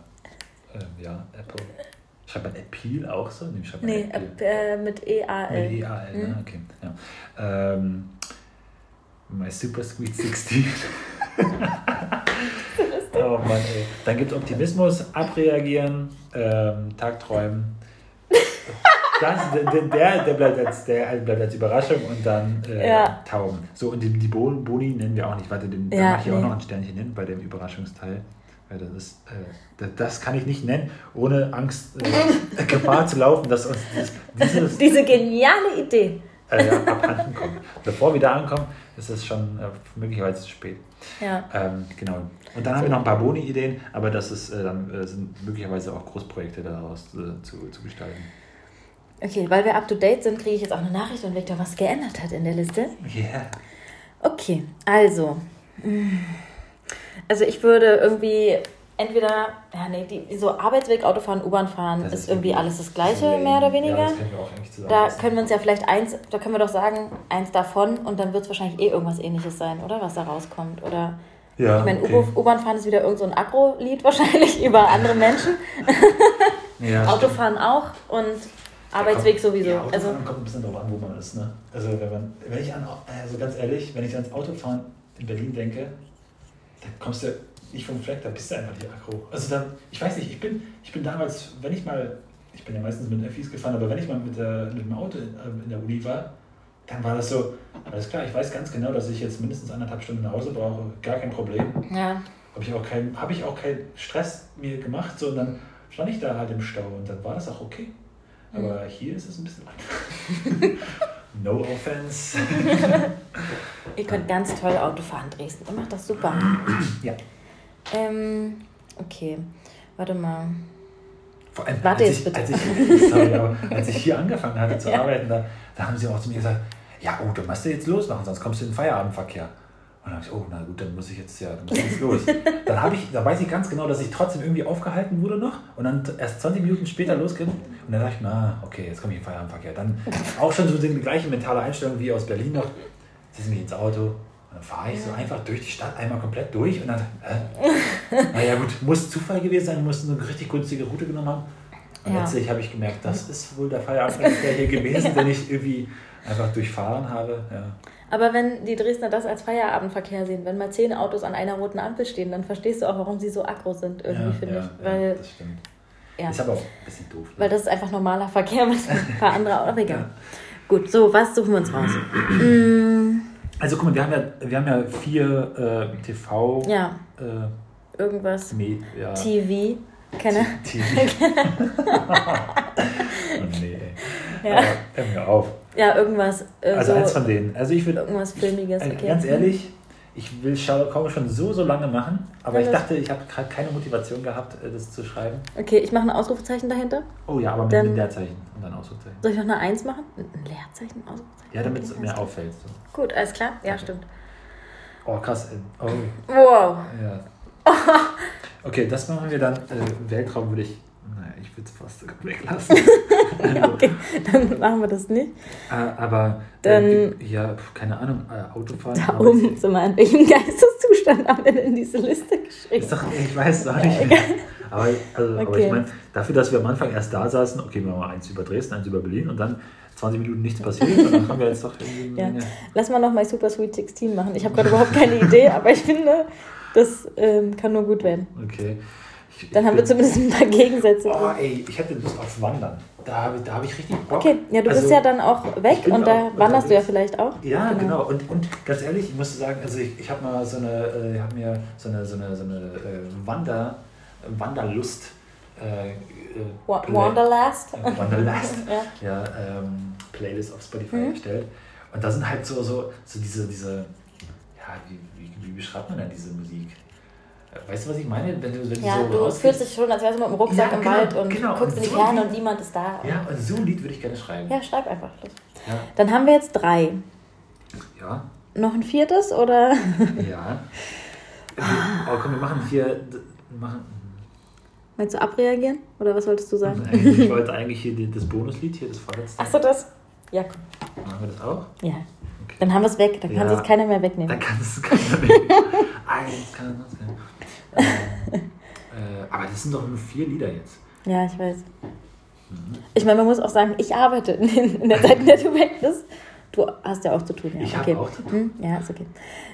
ähm, ja, Apple. Schreibt man Appeal auch so? Nee, schreibt man Nee, Appeal. äh, mit E-A-L. Mit EAL, ne? Mhm. Okay. Ja. Ähm, My Super Sweet 16. *laughs* oh Mann, ey. Dann gibt es Optimismus, abreagieren, ähm, Tagträumen. Das, der, der, der, bleibt als, der bleibt als Überraschung und dann äh, Ja. Tauben. So, und die, die Bon- Boni nennen wir auch nicht. Warte, den, da Ja, mache ich auch nee. noch ein Sternchen hin bei dem Überraschungsteil. Weil das ist, äh, das, das kann ich nicht nennen, ohne Angst, äh, *laughs* Gefahr zu laufen, dass uns dieses, dieses Diese geniale Idee. Äh, ja, abhanden kommt. *laughs* Bevor wir da ankommen, ist es schon äh, möglicherweise zu spät. Ja. Ähm, genau. Und dann haben wir noch ein paar Boni-Ideen, aber das ist, äh, dann äh, sind möglicherweise auch Großprojekte daraus äh, zu, zu gestalten. Okay, weil wir up to date sind, kriege ich jetzt auch eine Nachricht, wenn Victor was geändert hat in der Liste. Yeah. Okay, also. mm, Also ich würde irgendwie entweder, ja nee, die, so Arbeitsweg, Autofahren, U-Bahn fahren Das ist irgendwie alles das Gleiche, lame. mehr oder Ja, weniger. das können wir auch eigentlich da können wir uns ja vielleicht eins, da können wir doch sagen, eins davon und dann wird es wahrscheinlich eh irgendwas ähnliches sein, oder? Was da rauskommt. Oder ja, ich meine, okay. U-Bahn fahren ist wieder irgend so ein Agro-Lied *laughs* wahrscheinlich über andere Menschen. *laughs* ja, Autofahren auch und Arbeitsweg kommt, sowieso. Ja, also kommt ein bisschen darauf an, wo man ist. Ne? Also, wenn, man, wenn ich an, also ganz ehrlich, wenn ich ans Autofahren in Berlin denke, dann kommst du nicht vom Fleck, da bist du einfach nicht aggro. Also dann, ich weiß nicht, ich bin, ich bin damals, wenn ich mal, ich bin ja meistens mit Öffis gefahren, aber wenn ich mal mit, der, mit dem Auto in, äh, in der Uni war, dann war das so, alles klar, ich weiß ganz genau, dass ich jetzt mindestens anderthalb Stunden nach Hause brauche, gar kein Problem. ja, Habe ich auch keinen hab ich auch keinen Stress mir gemacht, sondern stand ich da halt im Stau und dann war das auch okay. Aber hier ist es ein bisschen anders. *laughs* No offense. *laughs* Ihr könnt ganz toll Auto fahren, Dresden. Ihr macht das super. ja. Ähm, okay. Warte mal. Vor allem, Warte als, jetzt ich, bitte. als, ich, *laughs* sorry, aber als ich hier angefangen hatte zu *laughs* Ja. arbeiten, da, da haben sie auch zu mir gesagt, ja, oh, du musst ja jetzt losmachen, sonst kommst du in den Feierabendverkehr. Und dann habe ich, oh, na gut, dann muss ich jetzt ja, dann muss ich jetzt los. *laughs* Dann habe ich, da weiß ich ganz genau, dass ich trotzdem irgendwie aufgehalten wurde noch und dann erst 20 Minuten später losging. Und dann dachte ich, na, okay, jetzt komme ich in den Feierabendverkehr. Dann auch schon so die gleiche mentale Einstellung wie aus Berlin noch. Setze mich ins Auto und dann fahre ich so einfach durch die Stadt einmal komplett durch und dann, äh, *laughs* naja gut, muss Zufall gewesen sein, muss eine richtig günstige Route genommen haben. Und Ja. letztlich habe ich gemerkt, das ist wohl der Feierabendverkehr hier gewesen, *laughs* den ich irgendwie einfach durchfahren habe. Ja. Aber wenn die Dresdner das als Feierabendverkehr sehen, wenn mal zehn Autos an einer roten Ampel stehen, dann verstehst du auch, warum sie so aggro sind, irgendwie, ja, finde ja, ich. Weil, ja, das stimmt. ja, Ist aber auch ein bisschen doof. ne? weil das ist einfach normaler Verkehr, was ein paar andere auch. *laughs* Egal. Gut, so, was suchen wir uns raus? *clears throat* Also guck mal, wir haben ja, wir haben ja vier äh, TV, ja, äh, irgendwas. Me- ja, TV. Kenne. TV. *laughs* oh nee. Ja. Aber hör mir auf. Ja, irgendwas. Äh, Also so, eins von denen. Also ich würde, irgendwas Filmiges. äh, Okay. ganz ehrlich, ich will Sherlock Holmes schon so, so lange machen, aber ich Alles. dachte, ich habe gerade keine Motivation gehabt, äh, das zu schreiben. Okay, ich mache ein Ausrufezeichen dahinter. Oh ja, aber mit Dann- einem Leerzeichen und dann Ausrufezeichen. Soll ich noch eine Eins machen? Ein Leerzeichen, Ausrufezeichen? Ja, damit es mir auffällt. So. Gut, alles klar. Ja, Okay. stimmt. Oh, krass. äh, Oh, Wow. ja. *laughs* Okay, das machen wir dann. Äh, Weltraum würde ich. Naja, ich würde es fast sogar *laughs* weglassen. *laughs* Okay, dann machen wir das nicht. äh, aber. Dann- Äh, ja, keine Ahnung, äh, Autofahren. Da aber oben sind wir in welchem Geisteszustand haben wir denn in diese Liste geschrieben? Ist doch, ich weiß es auch nicht. mehr. *laughs* Aber, also, aber Okay. ich meine, dafür, dass wir am Anfang erst da saßen, okay, wir machen mal eins über Dresden, eins über Berlin und dann 20 Minuten nichts passiert und dann haben wir jetzt doch irgendwie. Ja. eine- Lass mal noch mal Super Sweet 16 machen. Ich habe gerade überhaupt keine Idee, aber ich finde, das ähm, kann nur gut werden. Okay. Ich, Dann ich haben wir zumindest ein paar Gegensätze. Oh, ey, ich hätte Lust auf Wandern. Da habe ich, da hab ich richtig Bock. Okay, ja, du bist Also, ja dann auch weg ich und da auch wanderst du ja vielleicht auch. Ja, genau. Und, und ganz ehrlich, ich muss sagen, also ich, ich habe mal so eine, äh, hab mir so eine, so eine, so eine äh, Wander, Wanderlust. Äh, äh, Wanderlust. Wanderlust. *laughs* Ja. ja, ähm, Playlist auf Spotify Mhm. erstellt. Und da sind halt so, so, so diese, diese, ja, wie, wie, wie beschreibt man denn diese Musik? Weißt du, was ich meine? Wenn du, wenn Ja, so du fühlst dich schon, als wärst du mit dem Rucksack Ja, im genau, Wald und genau. guckst in die So Ferne wie- und niemand ist da. Ja, und so ein Lied würde ich gerne schreiben. Ja, schreib einfach. Ja. Dann haben wir jetzt drei. Ja. Noch ein viertes oder? ja. *laughs* Oh, komm, wir machen hier. d- Machen, Meinst du abreagieren? Oder was wolltest du sagen? ich *laughs* wollte eigentlich hier das Bonuslied, hier das vorletzte. Achso, das? Ja, komm. Machen wir das auch? Ja. Dann haben wir es weg. Dann kann Ja. sich keiner mehr wegnehmen. Dann kann es keiner mehr. *laughs* Eins kann es. Äh, aber das sind doch nur vier Lieder jetzt. Ja, ich weiß. Ich meine, man muss auch sagen, ich arbeite in, der Zeit, in der du weg bist. Du hast ja auch zu tun, ja. Ich okay. auch zu tun. Hm, Ja, ist okay.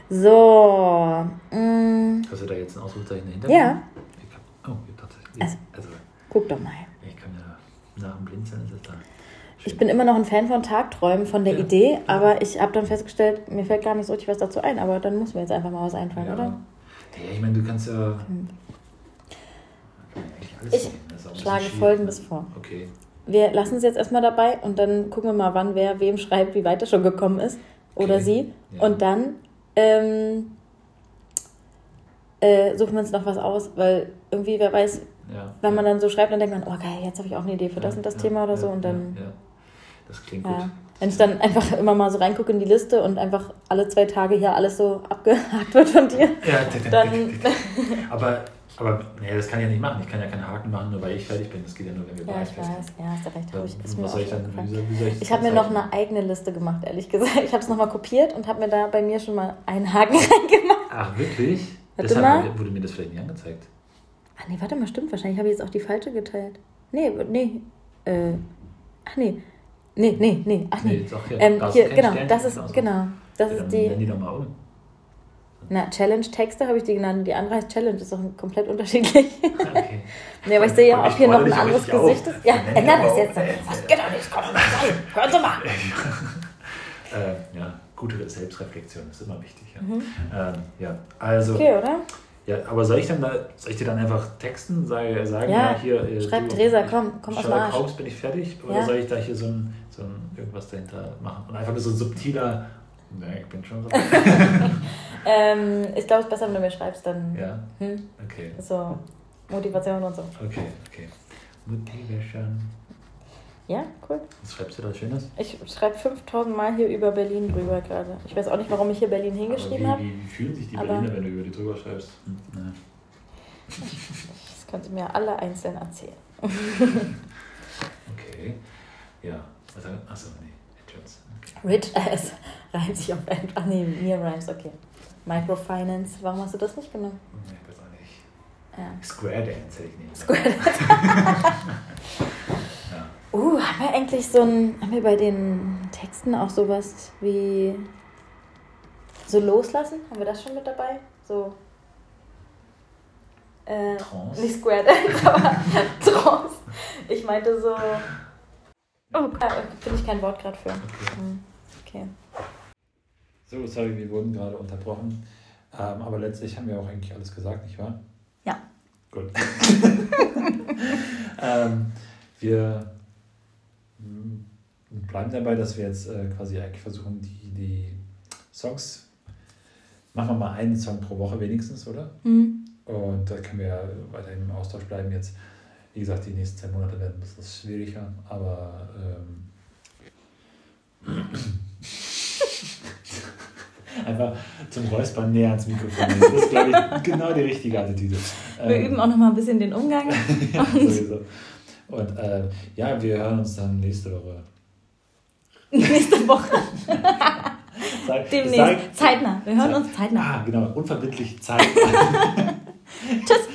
So. mm, Hast du da jetzt ein Ausrufezeichen dahinter? Ja. Hab, oh, tatsächlich. Also. Also, guck doch mal. ich kann ja nach dem Blinzeln ist es da. Ich bin immer noch ein Fan von Tagträumen, von der Ja. Idee, aber ich habe dann festgestellt, mir fällt gar nicht so richtig was dazu ein, aber dann muss mir jetzt einfach mal was einfallen, ja. oder? Ja, ich meine, du kannst ja. Kann ja eigentlich alles Ich schlage. Folgendes vor. Okay. Wir lassen es jetzt erstmal dabei und dann gucken wir mal, wann wer wem schreibt, wie weit er schon gekommen ist. Oder Okay. sie. Ja. Und dann ähm, äh, suchen wir uns noch was aus, weil irgendwie, wer weiß, Ja. wenn man dann so schreibt, dann denkt man, oh geil, jetzt habe ich auch eine Idee für das und das Thema oder so. Und dann. Das klingt gut. Wenn ich dann einfach immer mal so reingucke in die Liste und einfach alle zwei Tage hier alles so abgehakt wird von dir, Ja, dann. aber, aber nee, das kann ich ja nicht machen. Ich kann ja keinen Haken machen, nur weil ich fertig bin. Das geht ja nur, wenn wir Ja, beide ich fertig weiß, sind. ja, hast du recht. Hab ich, ist mir was auch soll ich schon dann, wie aufgefallen. soll, wie soll ich Ich habe mir noch eine eigene Liste gemacht, ehrlich gesagt. Ich habe es nochmal kopiert und habe mir da bei mir schon mal einen Haken *laughs* reingemacht. Ach, wirklich? Warte Deshalb mal. wurde mir das vielleicht nicht angezeigt. Ach nee, warte mal, stimmt. Wahrscheinlich habe ich jetzt auch die falsche geteilt. Nee, nee. Äh, ach nee. Nee, nee, nee. Ach nee. Nee, doch, hier. ähm, hier, genau, das ist, genau so. genau. Das Ja, ist die. Die doch mal um. Na, Challenge-Texte habe ich die genannt. Die andere heißt Challenge, ist doch komplett unterschiedlich. *laughs* Okay. nee, aber ich sehe ja, ob hier noch ein anderes richtig auf. Gesicht ist. Ja, doch das mal jetzt. Was geht doch nicht, kann *laughs* doch nicht sein. Hören Sie mal. äh, ja, gute Selbstreflexion ist immer wichtig. Ja, ähm, ja. also Mhm. Okay, oder? Ja, aber soll ich dann da, soll ich dir dann einfach texten, sage, sagen, Ja, ja, hier. äh, schreib du, Theresa, komm, komm aus Sherlock Arsch. Holmes, bin ich fertig? Oder Ja. soll ich da hier so ein, so ein irgendwas dahinter machen? Und einfach nur so ein subtiler, ne, ich bin schon so. *laughs* Ähm, ich glaube, es ist besser, wenn du mir schreibst, dann ja, hm, okay, so Motivation und so. okay, okay. Motivation. Ja, cool. Was schreibst du da Schönes? Ich schreibe 5000 Mal hier über Berlin drüber gerade. Ich weiß auch nicht, warum ich hier Berlin hingeschrieben habe. wie, wie, wie fühlen sich die Berliner, wenn du über die drüber schreibst? Hm, ne. Das könnt ihr mir alle einzeln erzählen. *laughs* Okay, ja. Was, achso, nee, Entrance. Okay. Rich ass reimt sich auf End. Ach nee, mir rhymes, okay. Microfinance, warum hast du das nicht genommen? Nee, ich weiß auch nicht. Ja. Square Dance hätte ich nicht. *laughs* Square *laughs* Ja. Uh, haben wir eigentlich so ein, haben wir bei den Texten auch sowas wie so loslassen? Haben wir das schon mit dabei? So. Äh, Trance? nicht Square Dance, *laughs* aber Trance. Ich meinte so. Oh, äh, finde ich kein Wort gerade für. Okay. Hm, Okay. So, sorry, wir wurden gerade unterbrochen. Ähm, aber letztlich haben wir auch eigentlich alles gesagt, nicht wahr? Ja. Gut. *laughs* ähm, wir mm, bleiben dabei, dass wir jetzt äh, quasi eigentlich versuchen, die, die Songs, machen wir mal einen Song pro Woche wenigstens, oder? Hm. Und da können wir ja weiterhin im Austausch bleiben. Jetzt, wie gesagt, die nächsten zwei Monate werden ein bisschen schwieriger, aber ähm, *laughs* einfach zum Räuspern näher ans Mikrofon. Das ist, glaube ich, genau die richtige Attitüde. Wir Ähm, üben auch noch mal ein bisschen den Umgang. *laughs* ja, sowieso. Und äh, ja, wir hören uns dann nächste Woche. *laughs* Nächste Woche. Sag- Demnächst. sag- zeitnah. Wir hören Zeit- uns zeitnah. Ah, genau, unverbindlich Zeit. *laughs* Tschüss.